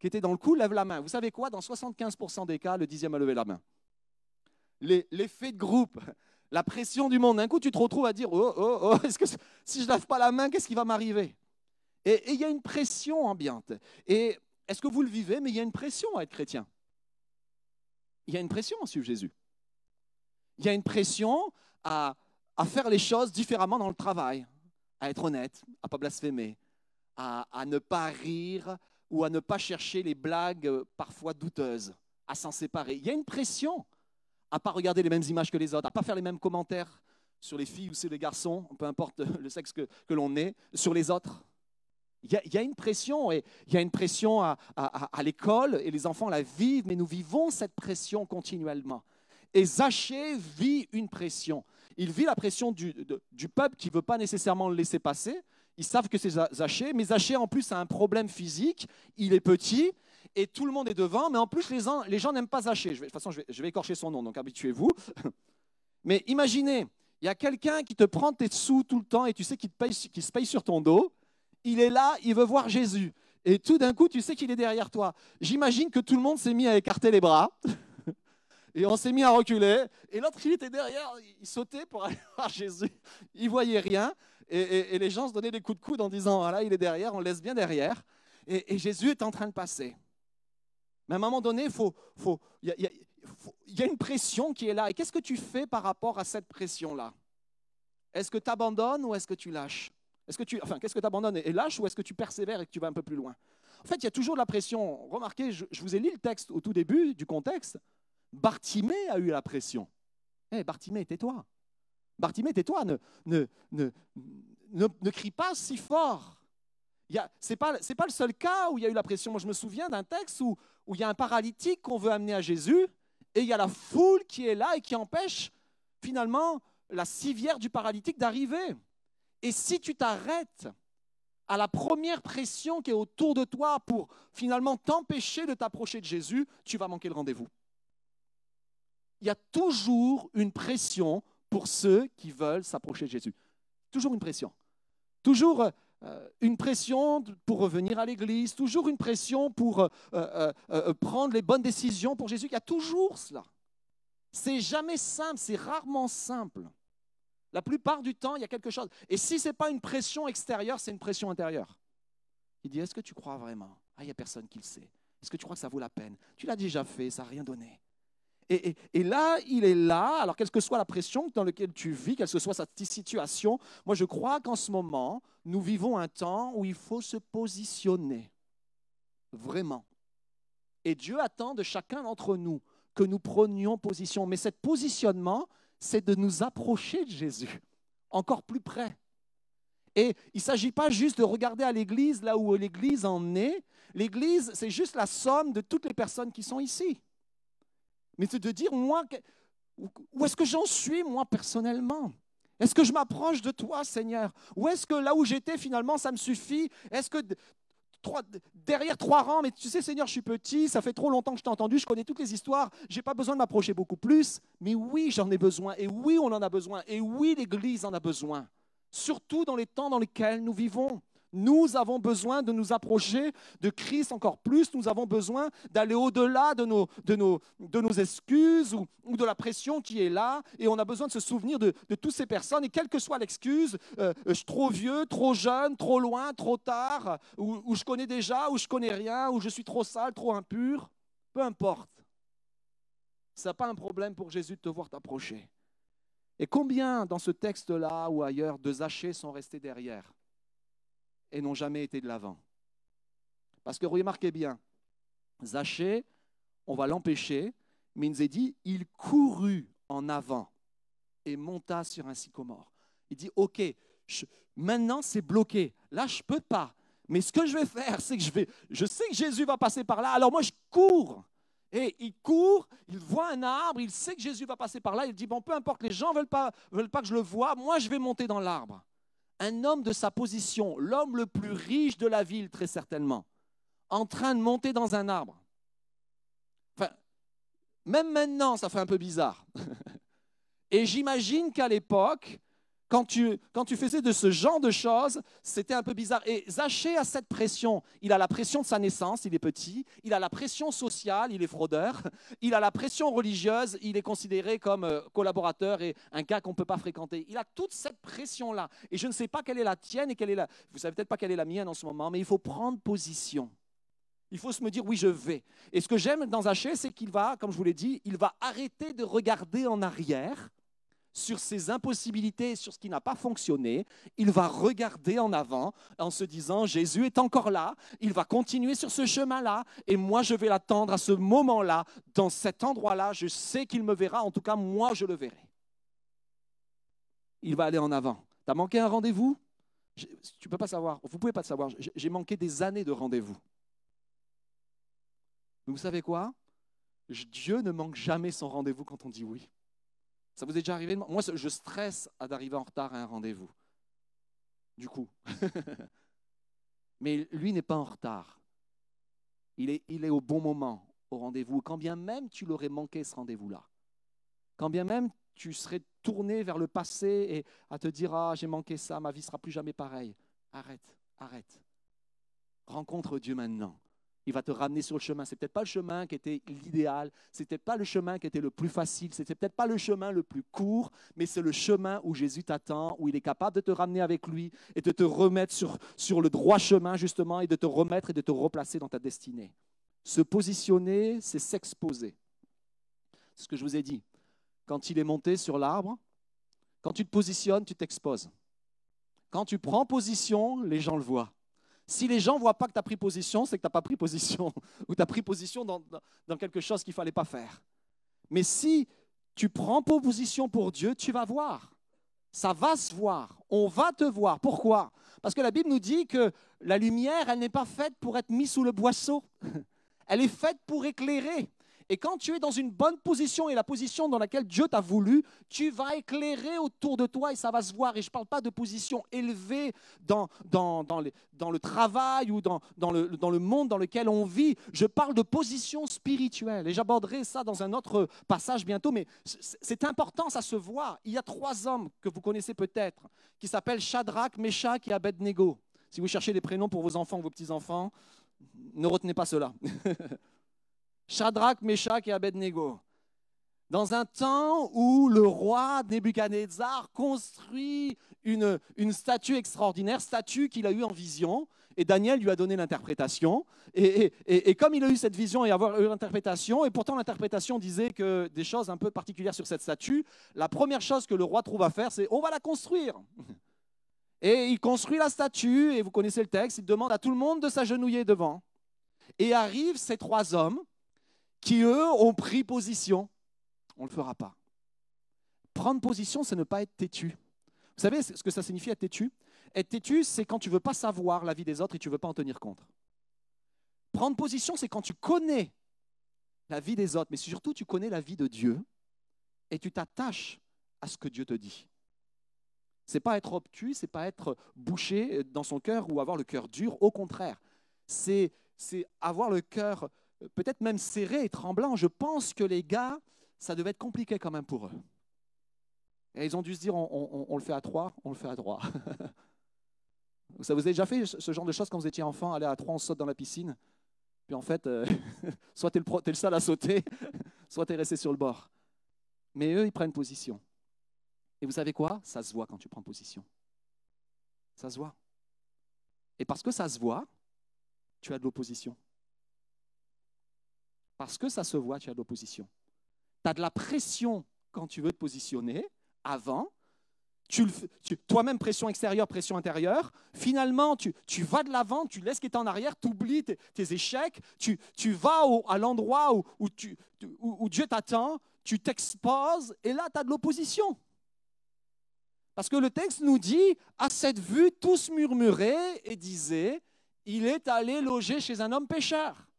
qui était dans le coup lève la main. Vous savez quoi? Dans 75% des cas, le dixième a levé la main. L'effet de groupe, (laughs) la pression du monde. D'un coup, tu te retrouves à dire Oh, oh, oh, (laughs) si je lève pas la main, qu'est-ce qui va m'arriver? Et il y a une pression ambiante. Et est-ce que vous le vivez? Mais il y a une pression à être chrétien. Il y a une pression à suivre Jésus. Il y a une pression à, faire les choses différemment dans le travail, à être honnête, à ne pas blasphémer, à ne pas rire ou à ne pas chercher les blagues euh, parfois douteuses, à s'en séparer. Il y a une pression à ne pas regarder les mêmes images que les autres, à ne pas faire les mêmes commentaires sur les filles ou sur les garçons, peu importe (laughs) le sexe que, l'on est, sur les autres. Il y, a, une pression, et il y a une pression à, l'école, et les enfants la vivent, mais nous vivons cette pression continuellement. Et Zachée vit une pression. Il vit la pression du, du peuple qui ne veut pas nécessairement le laisser passer, ils savent que c'est Zaché, mais Zaché en plus a un problème physique, il est petit, et tout le monde est devant, mais en plus les gens, n'aiment pas Zaché. de toute façon, je vais, écorcher son nom, donc habituez-vous. (laughs) Mais imaginez, il y a quelqu'un qui te prend tes sous tout le temps et tu sais qu'il se paye sur ton dos. Il est là, il veut voir Jésus. Et tout d'un coup, tu sais qu'il est derrière toi. J'imagine que tout le monde s'est mis à écarter les bras. (laughs) Et on s'est mis à reculer. Et l'autre, il était derrière, il sautait pour aller (laughs) voir Jésus. Il voyait rien. Et, les gens se donnaient des coups de coude en disant, voilà, il est derrière, on laisse bien derrière. Et, Jésus est en train de passer. Mais à un moment donné, il y, a une pression qui est là. Et qu'est-ce que tu fais par rapport à cette pression-là? Est-ce que tu abandonnes ou est-ce que tu lâches? Est-ce que tu, enfin, qu'est-ce que tu abandonnes et lâches ou est-ce que tu persévères et que tu vas un peu plus loin? En fait, il y a toujours de la pression. Remarquez, je, vous ai lu le texte au tout début du contexte. Bartimée a eu la pression. Hé, hey, Bartimée, tais-toi. Bartimée, tais-toi. Ne, ne, ne, ne, crie pas si fort. Ce n'est pas, pas le seul cas où il y a eu la pression. Moi, je me souviens d'un texte où, où il y a un paralytique qu'on veut amener à Jésus et il y a la foule qui est là et qui empêche finalement la civière du paralytique d'arriver. Et si tu t'arrêtes à la première pression qui est autour de toi pour finalement t'empêcher de t'approcher de Jésus, tu vas manquer le rendez-vous. Il y a toujours une pression pour ceux qui veulent s'approcher de Jésus. Toujours une pression. Toujours euh, une pression pour revenir à l'église, toujours une pression pour euh, euh, prendre les bonnes décisions pour Jésus. Il y a toujours cela. C'est jamais simple, c'est rarement simple. La plupart du temps, il y a quelque chose. Et si ce n'est pas une pression extérieure, c'est une pression intérieure. Il dit, est-ce que tu crois vraiment? Ah, il n'y a personne qui le sait. Est-ce que tu crois que ça vaut la peine? Tu l'as déjà fait, ça n'a rien donné. Et, là, il est là, alors quelle que soit la pression dans laquelle tu vis, quelle que soit cette situation, moi je crois qu'en ce moment, nous vivons un temps où il faut se positionner. Vraiment. Et Dieu attend de chacun d'entre nous que nous prenions position. Mais ce positionnement, c'est de nous approcher de Jésus, encore plus près. Et il ne s'agit pas juste de regarder à l'Église là où l'Église en est. L'Église, c'est juste la somme de toutes les personnes qui sont ici. Mais c'est de dire, moi, où est-ce que j'en suis, moi, personnellement? Est-ce que je m'approche de toi, Seigneur? Ou est-ce que là où j'étais, finalement, ça me suffit? Est-ce que derrière trois rangs, mais tu sais, Seigneur, je suis petit, ça fait trop longtemps que je t'ai entendu, je connais toutes les histoires, je n'ai pas besoin de m'approcher beaucoup plus, mais oui, j'en ai besoin, et oui, on en a besoin, et oui, l'Église en a besoin, surtout dans les temps dans lesquels nous vivons. Nous avons besoin de nous approcher de Christ encore plus. Nous avons besoin d'aller au-delà de nos, excuses ou, de la pression qui est là. Et on a besoin de se souvenir de, toutes ces personnes. Et quelle que soit l'excuse, euh, je suis trop vieux, trop jeune, trop loin, trop tard, ou, ou je connais déjà, ou je connais rien, ou je suis trop sale, trop impur, peu importe. Ce n'est pas un problème pour Jésus de te voir t'approcher. Et combien dans ce texte-là ou ailleurs de Zachée sont restés derrière? Et n'ont jamais été de l'avant. Parce que remarquez bien, Zachée, on va l'empêcher, mais il nous est dit, il courut en avant et monta sur un sycomore. Il dit, OK, maintenant c'est bloqué, là je ne peux pas. Mais ce que je vais faire, c'est que je vais, je sais que Jésus va passer par là, alors moi je cours. Et il court, il voit un arbre, il sait que Jésus va passer par là, il dit, bon, peu importe, les gens ne veulent pas, veulent pas que je le voie, moi je vais monter dans l'arbre un homme de sa position, l'homme le plus riche de la ville très certainement, en train de monter dans un arbre. Enfin, même maintenant, ça fait un peu bizarre. (laughs) Et j'imagine qu'à l'époque, quand tu, faisais de ce genre de choses, c'était un peu bizarre. Et Zachée a cette pression. Il a la pression de sa naissance, il est petit. Il a la pression sociale, il est fraudeur. Il a la pression religieuse, il est considéré comme euh, collaborateur et un gars qu'on ne peut pas fréquenter. Il a toute cette pression-là. Et je ne sais pas quelle est la tienne et quelle est la... Vous savez peut-être pas quelle est la mienne en ce moment, mais il faut prendre position. Il faut se me dire, oui, je vais. Et ce que j'aime dans Zachée, c'est qu'il va, comme je vous l'ai dit, il va arrêter de regarder en arrière sur ses impossibilités, sur ce qui n'a pas fonctionné, il va regarder en avant en se disant, Jésus est encore là, il va continuer sur ce chemin-là, et moi je vais l'attendre à ce moment-là, dans cet endroit-là, je sais qu'il me verra, en tout cas moi je le verrai. Il va aller en avant. Tu as manqué un rendez-vous? Tu peux pas savoir, vous pouvez pas savoir, j'ai manqué des années de rendez-vous. vous savez quoi? Dieu ne manque jamais son rendez-vous quand on dit oui. Ça vous est déjà arrivé Moi, je stresse d'arriver en retard à un rendez-vous. Du coup. (laughs) Mais lui n'est pas en retard. Il est, il est au bon moment au rendez-vous. Quand bien même tu l'aurais manqué ce rendez-vous-là. Quand bien même tu serais tourné vers le passé et à te dire Ah, j'ai manqué ça, ma vie sera plus jamais pareille. Arrête, arrête. Rencontre Dieu maintenant il va te ramener sur le chemin. C'est peut-être pas le chemin qui était l'idéal, c'était pas le chemin qui était le plus facile, c'était peut-être pas le chemin le plus court, mais c'est le chemin où Jésus t'attend, où il est capable de te ramener avec lui et de te remettre sur, sur le droit chemin justement et de te remettre et de te replacer dans ta destinée. Se positionner, c'est s'exposer. C'est ce que je vous ai dit. Quand il est monté sur l'arbre, Quand tu te positionnes, tu t'exposes. Quand tu prends position, les gens le voient. Si les gens ne voient pas que tu as pris position, c'est que tu n'as pas pris position (laughs) ou tu as pris position dans, quelque chose qu'il ne fallait pas faire. Mais si tu prends position pour Dieu, tu vas voir. Ça va se voir. On va te voir. Pourquoi? Parce que la Bible nous dit que la lumière, elle n'est pas faite pour être mise sous le boisseau. (laughs) Elle est faite pour éclairer. Et quand tu es dans une bonne position et la position dans laquelle Dieu t'a voulu, tu vas éclairer autour de toi et ça va se voir. Et je ne parle pas de position élevée dans, le travail ou dans, dans, le, dans le monde dans lequel on vit. Je parle de position spirituelle. Et j'aborderai ça dans un autre passage bientôt. Mais c'est important, ça se voit. Il y a trois hommes que vous connaissez peut-être qui s'appellent Shadrach, Meshach et Abednego. Si vous cherchez des prénoms pour vos enfants ou vos petits-enfants, ne retenez pas cela. (laughs) Shadrach, Meshach et Abednego. Dans un temps où le roi Nebuchadnezzar construit une, statue extraordinaire, statue qu'il a eue en vision, et Daniel lui a donné l'interprétation. Et, et, comme il a eu cette vision et avoir eu l'interprétation, et pourtant l'interprétation disait que des choses un peu particulières sur cette statue, la première chose que le roi trouve à faire, c'est on va la construire. (laughs) Et il construit la statue, et vous connaissez le texte, il demande à tout le monde de s'agenouiller devant. Et arrivent ces trois hommes qui, eux, ont pris position. On ne le fera pas. Prendre position, c'est ne pas être têtu. Vous savez ce que ça signifie être têtu? Être têtu, c'est quand tu ne veux pas savoir la vie des autres et tu ne veux pas en tenir compte. Prendre position, c'est quand tu connais la vie des autres, mais surtout tu connais la vie de Dieu et tu t'attaches à ce que Dieu te dit. C'est pas être obtus, c'est pas être bouché dans son cœur ou avoir le cœur dur. Au contraire, c'est avoir le cœur peut-être même serré et tremblant. Je pense que les gars, ça devait être compliqué quand même pour eux. Et ils ont dû se dire, on, le fait à trois, on le fait à trois. (laughs) Ça vous avez déjà fait ce genre de choses quand vous étiez enfant, aller à trois, on saute dans la piscine Puis en fait, euh, (laughs) soit tu le seul à sauter, (laughs) soit tu es resté sur le bord. Mais eux, ils prennent position. Et vous savez quoi? Ça se voit quand tu prends position. Ça se voit. Et parce que ça se voit, tu as de l'opposition. Parce que ça se voit, tu as de l'opposition. Tu as de la pression quand tu veux te positionner avant. Tu, Toi-même, pression extérieure, pression intérieure. Finalement, tu, tu vas de l'avant, tu laisses qui est en arrière, tu oublies tes, échecs, tu, tu vas à l'endroit où, où, où Dieu t'attend, tu t'exposes, et là, tu as de l'opposition. Parce que le texte nous dit, à cette vue, tous murmuraient et disaient, il est allé loger chez un homme pécheur.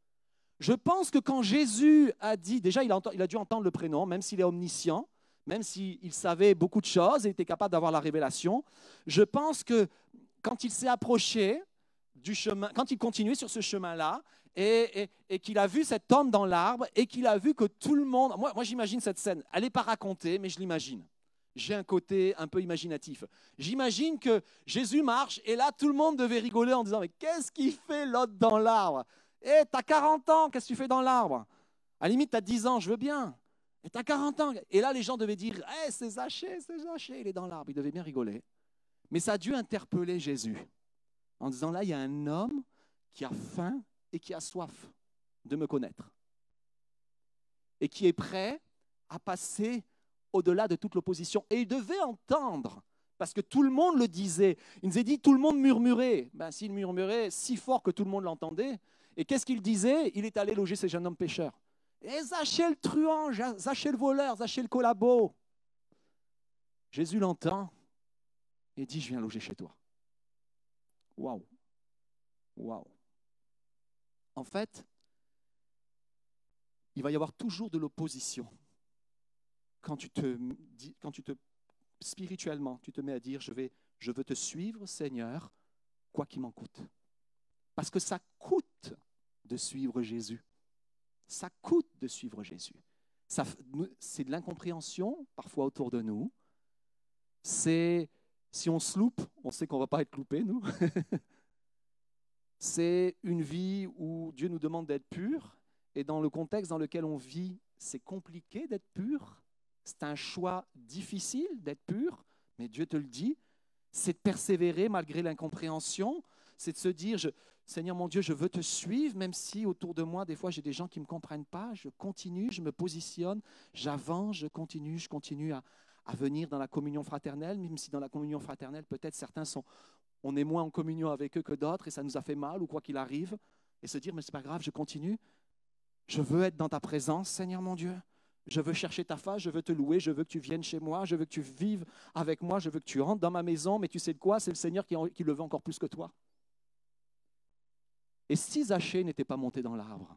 Je pense que quand Jésus a dit, déjà il a, dû entendre le prénom, même s'il est omniscient, même s'il savait beaucoup de choses et était capable d'avoir la révélation, je pense que quand il s'est approché du chemin, quand il continuait sur ce chemin-là, et, qu'il a vu cet homme dans l'arbre, et qu'il a vu que tout le monde, moi, moi j'imagine cette scène, elle n'est pas racontée, mais je l'imagine. J'ai un côté un peu imaginatif. J'imagine que Jésus marche, et là tout le monde devait rigoler en disant, mais qu'est-ce qu'il fait l'autre dans l'arbre? Eh, t'as 40 ans, qu'est-ce que tu fais dans l'arbre? À la limite, t'as 10 ans, je veux bien. Et t'as 40 ans. Et là, les gens devaient dire Eh, c'est Zaché, c'est Zaché, il est dans l'arbre. Ils devaient bien rigoler. Mais ça a dû interpeller Jésus en disant Là, il y a un homme qui a faim et qui a soif de me connaître. Et qui est prêt à passer au-delà de toute l'opposition. Et il devait entendre parce que tout le monde le disait. Il nous a dit tout le monde murmurait. Ben, S'il murmurait si fort que tout le monde l'entendait, et qu'est-ce qu'il disait? Il est allé loger ces jeunes hommes pêcheurs. Et Zachée le truand, Zachée le voleur, Zachée le collabo. Jésus l'entend et dit, je viens loger chez toi. Waouh. Waouh. En fait, il va y avoir toujours de l'opposition. Quand tu te, quand tu te spirituellement, tu te mets à dire, je, vais, je veux te suivre, Seigneur, quoi qu'il m'en coûte. Parce que ça coûte de suivre Jésus. Ça coûte de suivre Jésus. C'est de l'incompréhension parfois autour de nous. C'est si on se loupe, on sait qu'on ne va pas être loupé, nous. (laughs) c'est une vie où Dieu nous demande d'être pur. Et dans le contexte dans lequel on vit, c'est compliqué d'être pur. C'est un choix difficile d'être pur, mais Dieu te le dit. C'est de persévérer malgré l'incompréhension. C'est de se dire, Seigneur mon Dieu, je veux te suivre, même si autour de moi, des fois, j'ai des gens qui ne me comprennent pas. Je continue, je me positionne, j'avance, je continue, je continue à, venir dans la communion fraternelle, même si dans la communion fraternelle, peut-être certains sont, on est moins en communion avec eux que d'autres et ça nous a fait mal ou quoi qu'il arrive, et se dire, mais c'est pas grave, je continue. Je veux être dans ta présence, Seigneur mon Dieu. Je veux chercher ta face, je veux te louer, je veux que tu viennes chez moi, je veux que tu vives avec moi, je veux que tu rentres dans ma maison, mais tu sais de quoi C'est le Seigneur qui le veut encore plus que toi. Et si Zachée n'était pas monté dans l'arbre?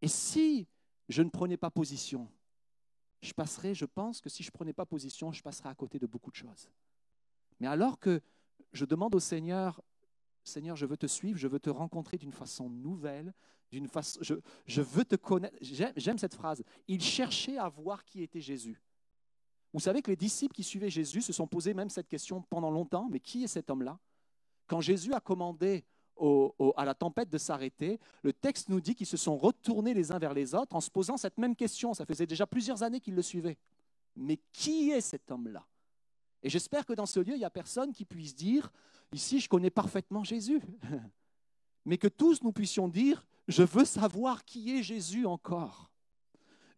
Et si je ne prenais pas position? Je passerais, je pense que si je ne prenais pas position, je passerais à côté de beaucoup de choses. Mais alors que je demande au Seigneur, Seigneur, je veux te suivre, je veux te rencontrer d'une façon nouvelle, d'une façon, je, veux te connaître. J'aime cette phrase. Il cherchait à voir qui était Jésus. Vous savez que les disciples qui suivaient Jésus se sont posés même cette question pendant longtemps, mais qui est cet homme-là? Quand Jésus a commandé à la tempête de s'arrêter, le texte nous dit qu'ils se sont retournés les uns vers les autres en se posant cette même question. Ça faisait déjà plusieurs années qu'ils le suivaient. Mais qui est cet homme-là? Et j'espère que dans ce lieu, il n'y a personne qui puisse dire, ici, je connais parfaitement Jésus. (laughs) Mais que tous nous puissions dire, je veux savoir qui est Jésus encore.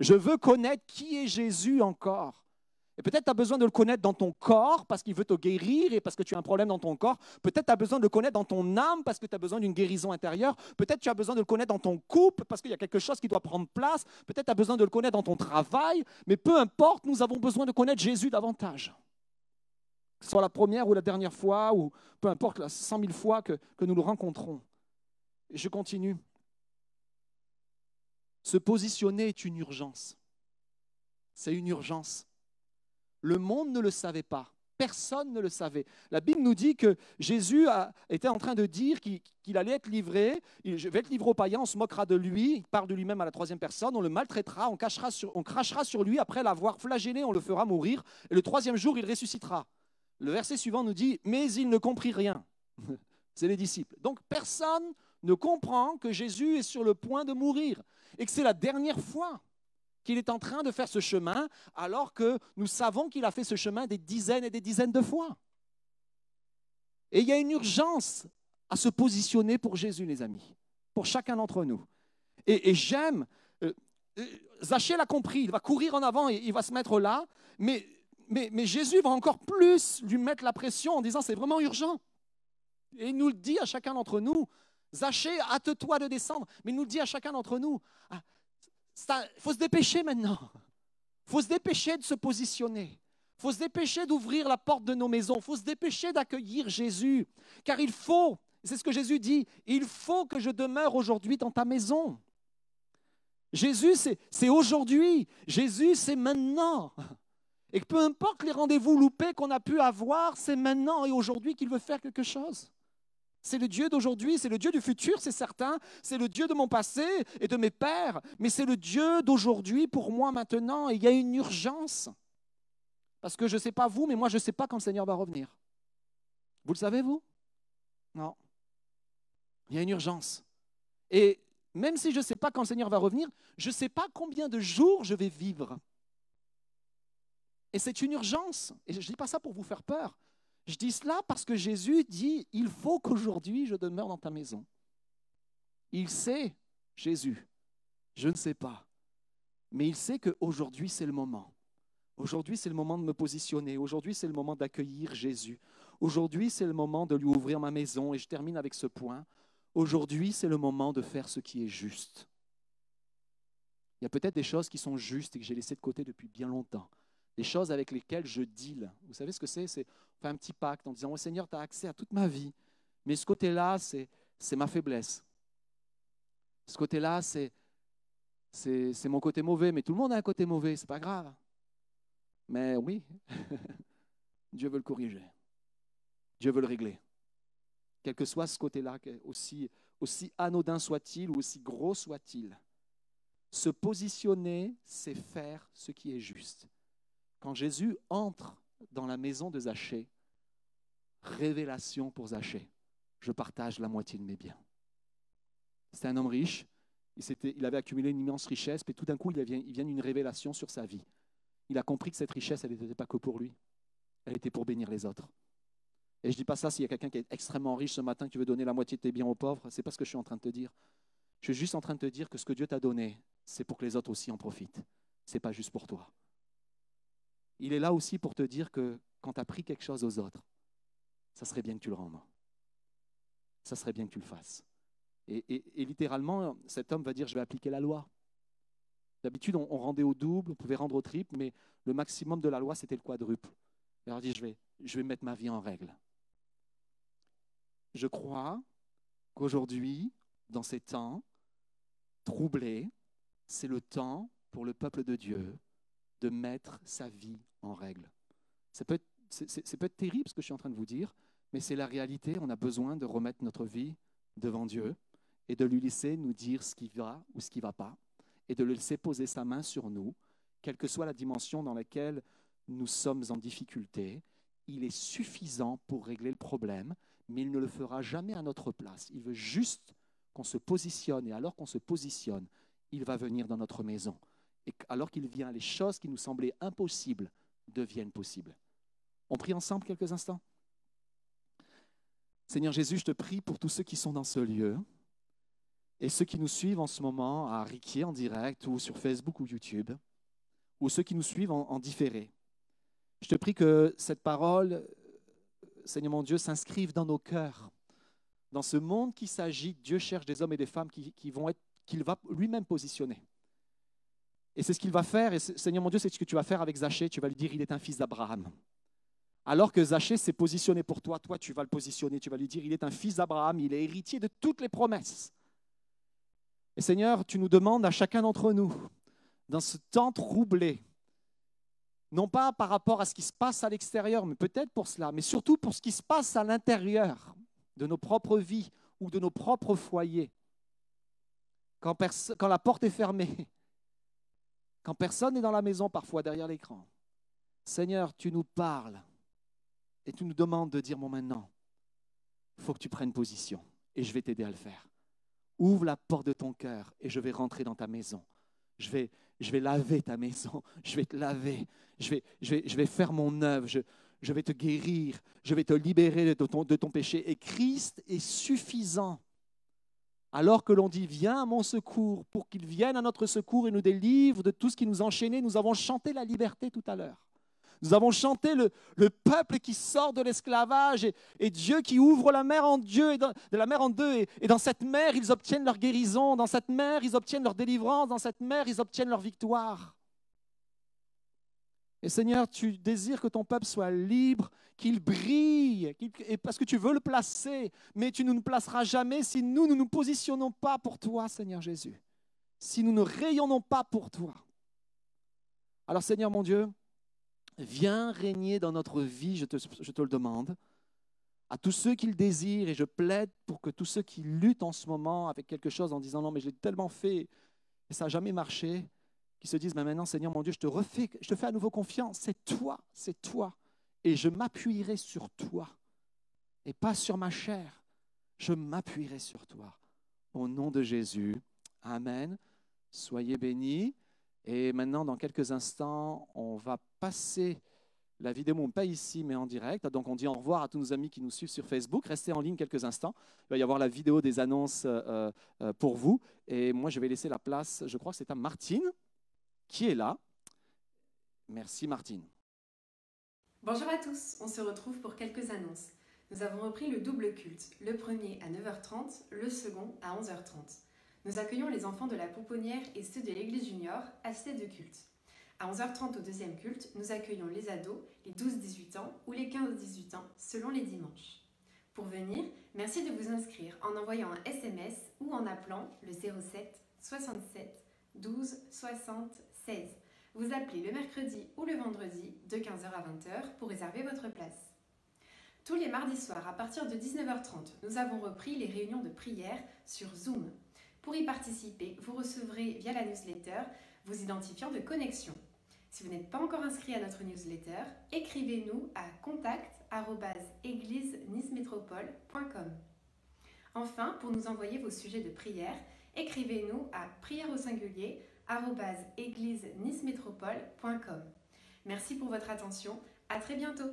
Je veux connaître qui est Jésus encore. Et peut-être tu as besoin de le connaître dans ton corps parce qu'il veut te guérir et parce que tu as un problème dans ton corps. Peut-être tu as besoin de le connaître dans ton âme parce que tu as besoin d'une guérison intérieure. Peut-être tu as besoin de le connaître dans ton couple parce qu'il y a quelque chose qui doit prendre place. Peut-être tu as besoin de le connaître dans ton travail. Mais peu importe, nous avons besoin de connaître Jésus davantage. Que ce soit la première ou la dernière fois, ou peu importe, la cent mille fois que, que nous le rencontrons. Et je continue. Se positionner est une urgence. C'est une urgence. Le monde ne le savait pas. Personne ne le savait. La Bible nous dit que Jésus était en train de dire qu'il allait être livré. Je vais être livré aux païens, on se moquera de lui. Il parle de lui-même à la troisième personne. On le maltraitera, on, on crachera sur lui. Après l'avoir flagellé, on le fera mourir. Et le troisième jour, il ressuscitera. Le verset suivant nous dit Mais il ne comprit rien. (laughs) C'est les disciples. Donc personne ne comprend que Jésus est sur le point de mourir et que c'est la dernière fois qu'il est en train de faire ce chemin, alors que nous savons qu'il a fait ce chemin des dizaines et des dizaines de fois. Et il y a une urgence à se positionner pour Jésus, les amis, pour chacun d'entre nous. Et, j'aime, euh, euh, Zachée l'a compris, il va courir en avant et il va se mettre là, mais, Jésus va encore plus lui mettre la pression en disant c'est vraiment urgent. Et il nous le dit à chacun d'entre nous, Zachée, hâte-toi de descendre, mais il nous le dit à chacun d'entre nous, ah, il faut se dépêcher maintenant. Il faut se dépêcher de se positionner. Il faut se dépêcher d'ouvrir la porte de nos maisons. Il faut se dépêcher d'accueillir Jésus. Car il faut, c'est ce que Jésus dit, il faut que je demeure aujourd'hui dans ta maison. Jésus, c'est aujourd'hui. Jésus, c'est maintenant. Et peu importe les rendez-vous loupés qu'on a pu avoir, c'est maintenant et aujourd'hui qu'il veut faire quelque chose. C'est le Dieu d'aujourd'hui, c'est le Dieu du futur, c'est certain. C'est le Dieu de mon passé et de mes pères. Mais c'est le Dieu d'aujourd'hui pour moi maintenant. Et il y a une urgence. Parce que je ne sais pas vous, mais moi je ne sais pas quand le Seigneur va revenir. Vous le savez, vous? Non. Il y a une urgence. Et même si je ne sais pas quand le Seigneur va revenir, je ne sais pas combien de jours je vais vivre. Et c'est une urgence. Et je ne dis pas ça pour vous faire peur. Je dis cela parce que Jésus dit, il faut qu'aujourd'hui je demeure dans ta maison. Il sait, Jésus, je ne sais pas, mais il sait qu'aujourd'hui c'est le moment. Aujourd'hui c'est le moment de me positionner, aujourd'hui c'est le moment d'accueillir Jésus. Aujourd'hui c'est le moment de lui ouvrir ma maison et je termine avec ce point. Aujourd'hui c'est le moment de faire ce qui est juste. Il y a peut-être des choses qui sont justes et que j'ai laissées de côté depuis bien longtemps des choses avec lesquelles je deal. Vous savez ce que c'est? C'est faire un petit pacte en disant, oh, Seigneur, tu as accès à toute ma vie, mais ce côté-là, c'est, ma faiblesse. Ce côté-là, c'est mon côté mauvais, mais tout le monde a un côté mauvais, c'est pas grave. Mais oui, (laughs) Dieu veut le corriger. Dieu veut le régler. Quel que soit ce côté-là, aussi, aussi anodin soit-il ou aussi gros soit-il, se positionner, c'est faire ce qui est juste. Quand Jésus entre dans la maison de Zachée, révélation pour Zachée, je partage la moitié de mes biens. C'était un homme riche, il, avait accumulé une immense richesse, puis tout d'un coup, il vient, il vient une révélation sur sa vie. Il a compris que cette richesse, elle n'était pas que pour lui, elle était pour bénir les autres. Et je ne dis pas ça s'il y a quelqu'un qui est extrêmement riche ce matin qui veut donner la moitié de tes biens aux pauvres, c'est pas ce que je suis en train de te dire. Je suis juste en train de te dire que ce que Dieu t'a donné, c'est pour que les autres aussi en profitent. Ce n'est pas juste pour toi. Il est là aussi pour te dire que quand tu as pris quelque chose aux autres, ça serait bien que tu le rendes. Ça serait bien que tu le fasses. Et, littéralement, cet homme va dire, je vais appliquer la loi. D'habitude, on, rendait au double, on pouvait rendre au triple, mais le maximum de la loi, c'était le quadruple. Il dit, je vais mettre ma vie en règle. Je crois qu'aujourd'hui, dans ces temps troublés, c'est le temps pour le peuple de Dieu de mettre sa vie en règle. Ça peut être, c'est, peut être terrible ce que je suis en train de vous dire, mais c'est la réalité. On a besoin de remettre notre vie devant Dieu et de lui laisser nous dire ce qui va ou ce qui ne va pas, et de le laisser poser sa main sur nous, quelle que soit la dimension dans laquelle nous sommes en difficulté. Il est suffisant pour régler le problème, mais il ne le fera jamais à notre place. Il veut juste qu'on se positionne, et alors qu'on se positionne, il va venir dans notre maison. Et alors qu'il vient, les choses qui nous semblaient impossibles deviennent possibles. On prie ensemble quelques instants Seigneur Jésus, je te prie pour tous ceux qui sont dans ce lieu et ceux qui nous suivent en ce moment à Riquier en direct ou sur Facebook ou YouTube, ou ceux qui nous suivent en, différé. Je te prie que cette parole, Seigneur mon Dieu, s'inscrive dans nos cœurs. Dans ce monde qui s'agit, Dieu cherche des hommes et des femmes qu'il va lui-même positionner. Et c'est ce qu'il va faire. Et Seigneur mon Dieu, c'est ce que tu vas faire avec Zachée. Tu vas lui dire, il est un fils d'Abraham. Alors que Zachée s'est positionné pour toi, toi tu vas le positionner. Tu vas lui dire, il est un fils d'Abraham, il est héritier de toutes les promesses. Et Seigneur, tu nous demandes à chacun d'entre nous, dans ce temps troublé, non pas par rapport à ce qui se passe à l'extérieur, mais peut-être pour cela, mais surtout pour ce qui se passe à l'intérieur de nos propres vies ou de nos propres foyers. Quand, quand la porte est fermée, quand personne n'est dans la maison, parfois derrière l'écran. Seigneur, tu nous parles et tu nous demandes de dire, bon maintenant, il faut que tu prennes position et je vais t'aider à le faire. Ouvre la porte de ton cœur et je vais rentrer dans ta maison. Je vais, laver ta maison. Je vais te laver. Je vais, faire mon œuvre. Je, vais te guérir. Je vais te libérer de ton péché. Et Christ est suffisant. Alors que l'on dit Viens à mon secours, pour qu'il vienne à notre secours et nous délivre de tout ce qui nous enchaînait, nous avons chanté la liberté tout à l'heure. Nous avons chanté le, peuple qui sort de l'esclavage et, Dieu qui ouvre la mer en de la mer en deux. Et, dans cette mer, ils obtiennent leur guérison. Dans cette mer, ils obtiennent leur délivrance. Dans cette mer, ils obtiennent leur victoire. Et Seigneur, tu désires que ton peuple soit libre, qu'il brille, et parce que tu veux le placer. Mais tu ne nous placeras jamais si nous ne nous positionnons pas pour toi, Seigneur Jésus. Si nous ne rayonnons pas pour toi. Alors Seigneur mon Dieu, Viens régner dans notre vie, je te, je te le demande. À tous ceux qui le désirent, et je plaide pour que tous ceux qui luttent en ce moment avec quelque chose en disant non, mais je l'ai tellement fait et ça n'a jamais marché, qui se disent mais maintenant, Seigneur mon Dieu, je te refais, je te fais à nouveau confiance. C'est toi, c'est toi. Et je m'appuierai sur toi et pas sur ma chair. Je m'appuierai sur toi. Au nom de Jésus. Amen. Soyez bénis. Et maintenant, dans quelques instants, on va passer la vidéo, pas ici, mais en direct. Donc, on dit au revoir à tous nos amis qui nous suivent sur Facebook. Restez en ligne quelques instants. Il va y avoir la vidéo des annonces euh, euh, pour vous. Et moi, je vais laisser la place, je crois que c'est à Martine, qui est là? Merci, Martine. Bonjour à tous. On se retrouve pour quelques annonces. Nous avons repris le double culte, le premier à 9h30, le second à 11h30. Nous accueillons les enfants de la pouponnière et ceux de l'église junior à de culte. À 11h30 au deuxième culte, nous accueillons les ados, les 12-18 ans ou les 15-18 ans, selon les dimanches. Pour venir, merci de vous inscrire en envoyant un SMS ou en appelant le 07 67 12 60 16. Vous appelez le mercredi ou le vendredi de 15h à 20h pour réserver votre place. Tous les mardis soirs à partir de 19h30, nous avons repris les réunions de prière sur Zoom. Pour y participer, vous recevrez via la newsletter vos identifiants de connexion. Si vous n'êtes pas encore inscrit à notre newsletter, écrivez-nous à contact@église-nice-métropole.com. Enfin, pour nous envoyer vos sujets de prière, écrivez-nous à prière au singulier église-nice-métropole.com. Merci pour votre attention. À très bientôt.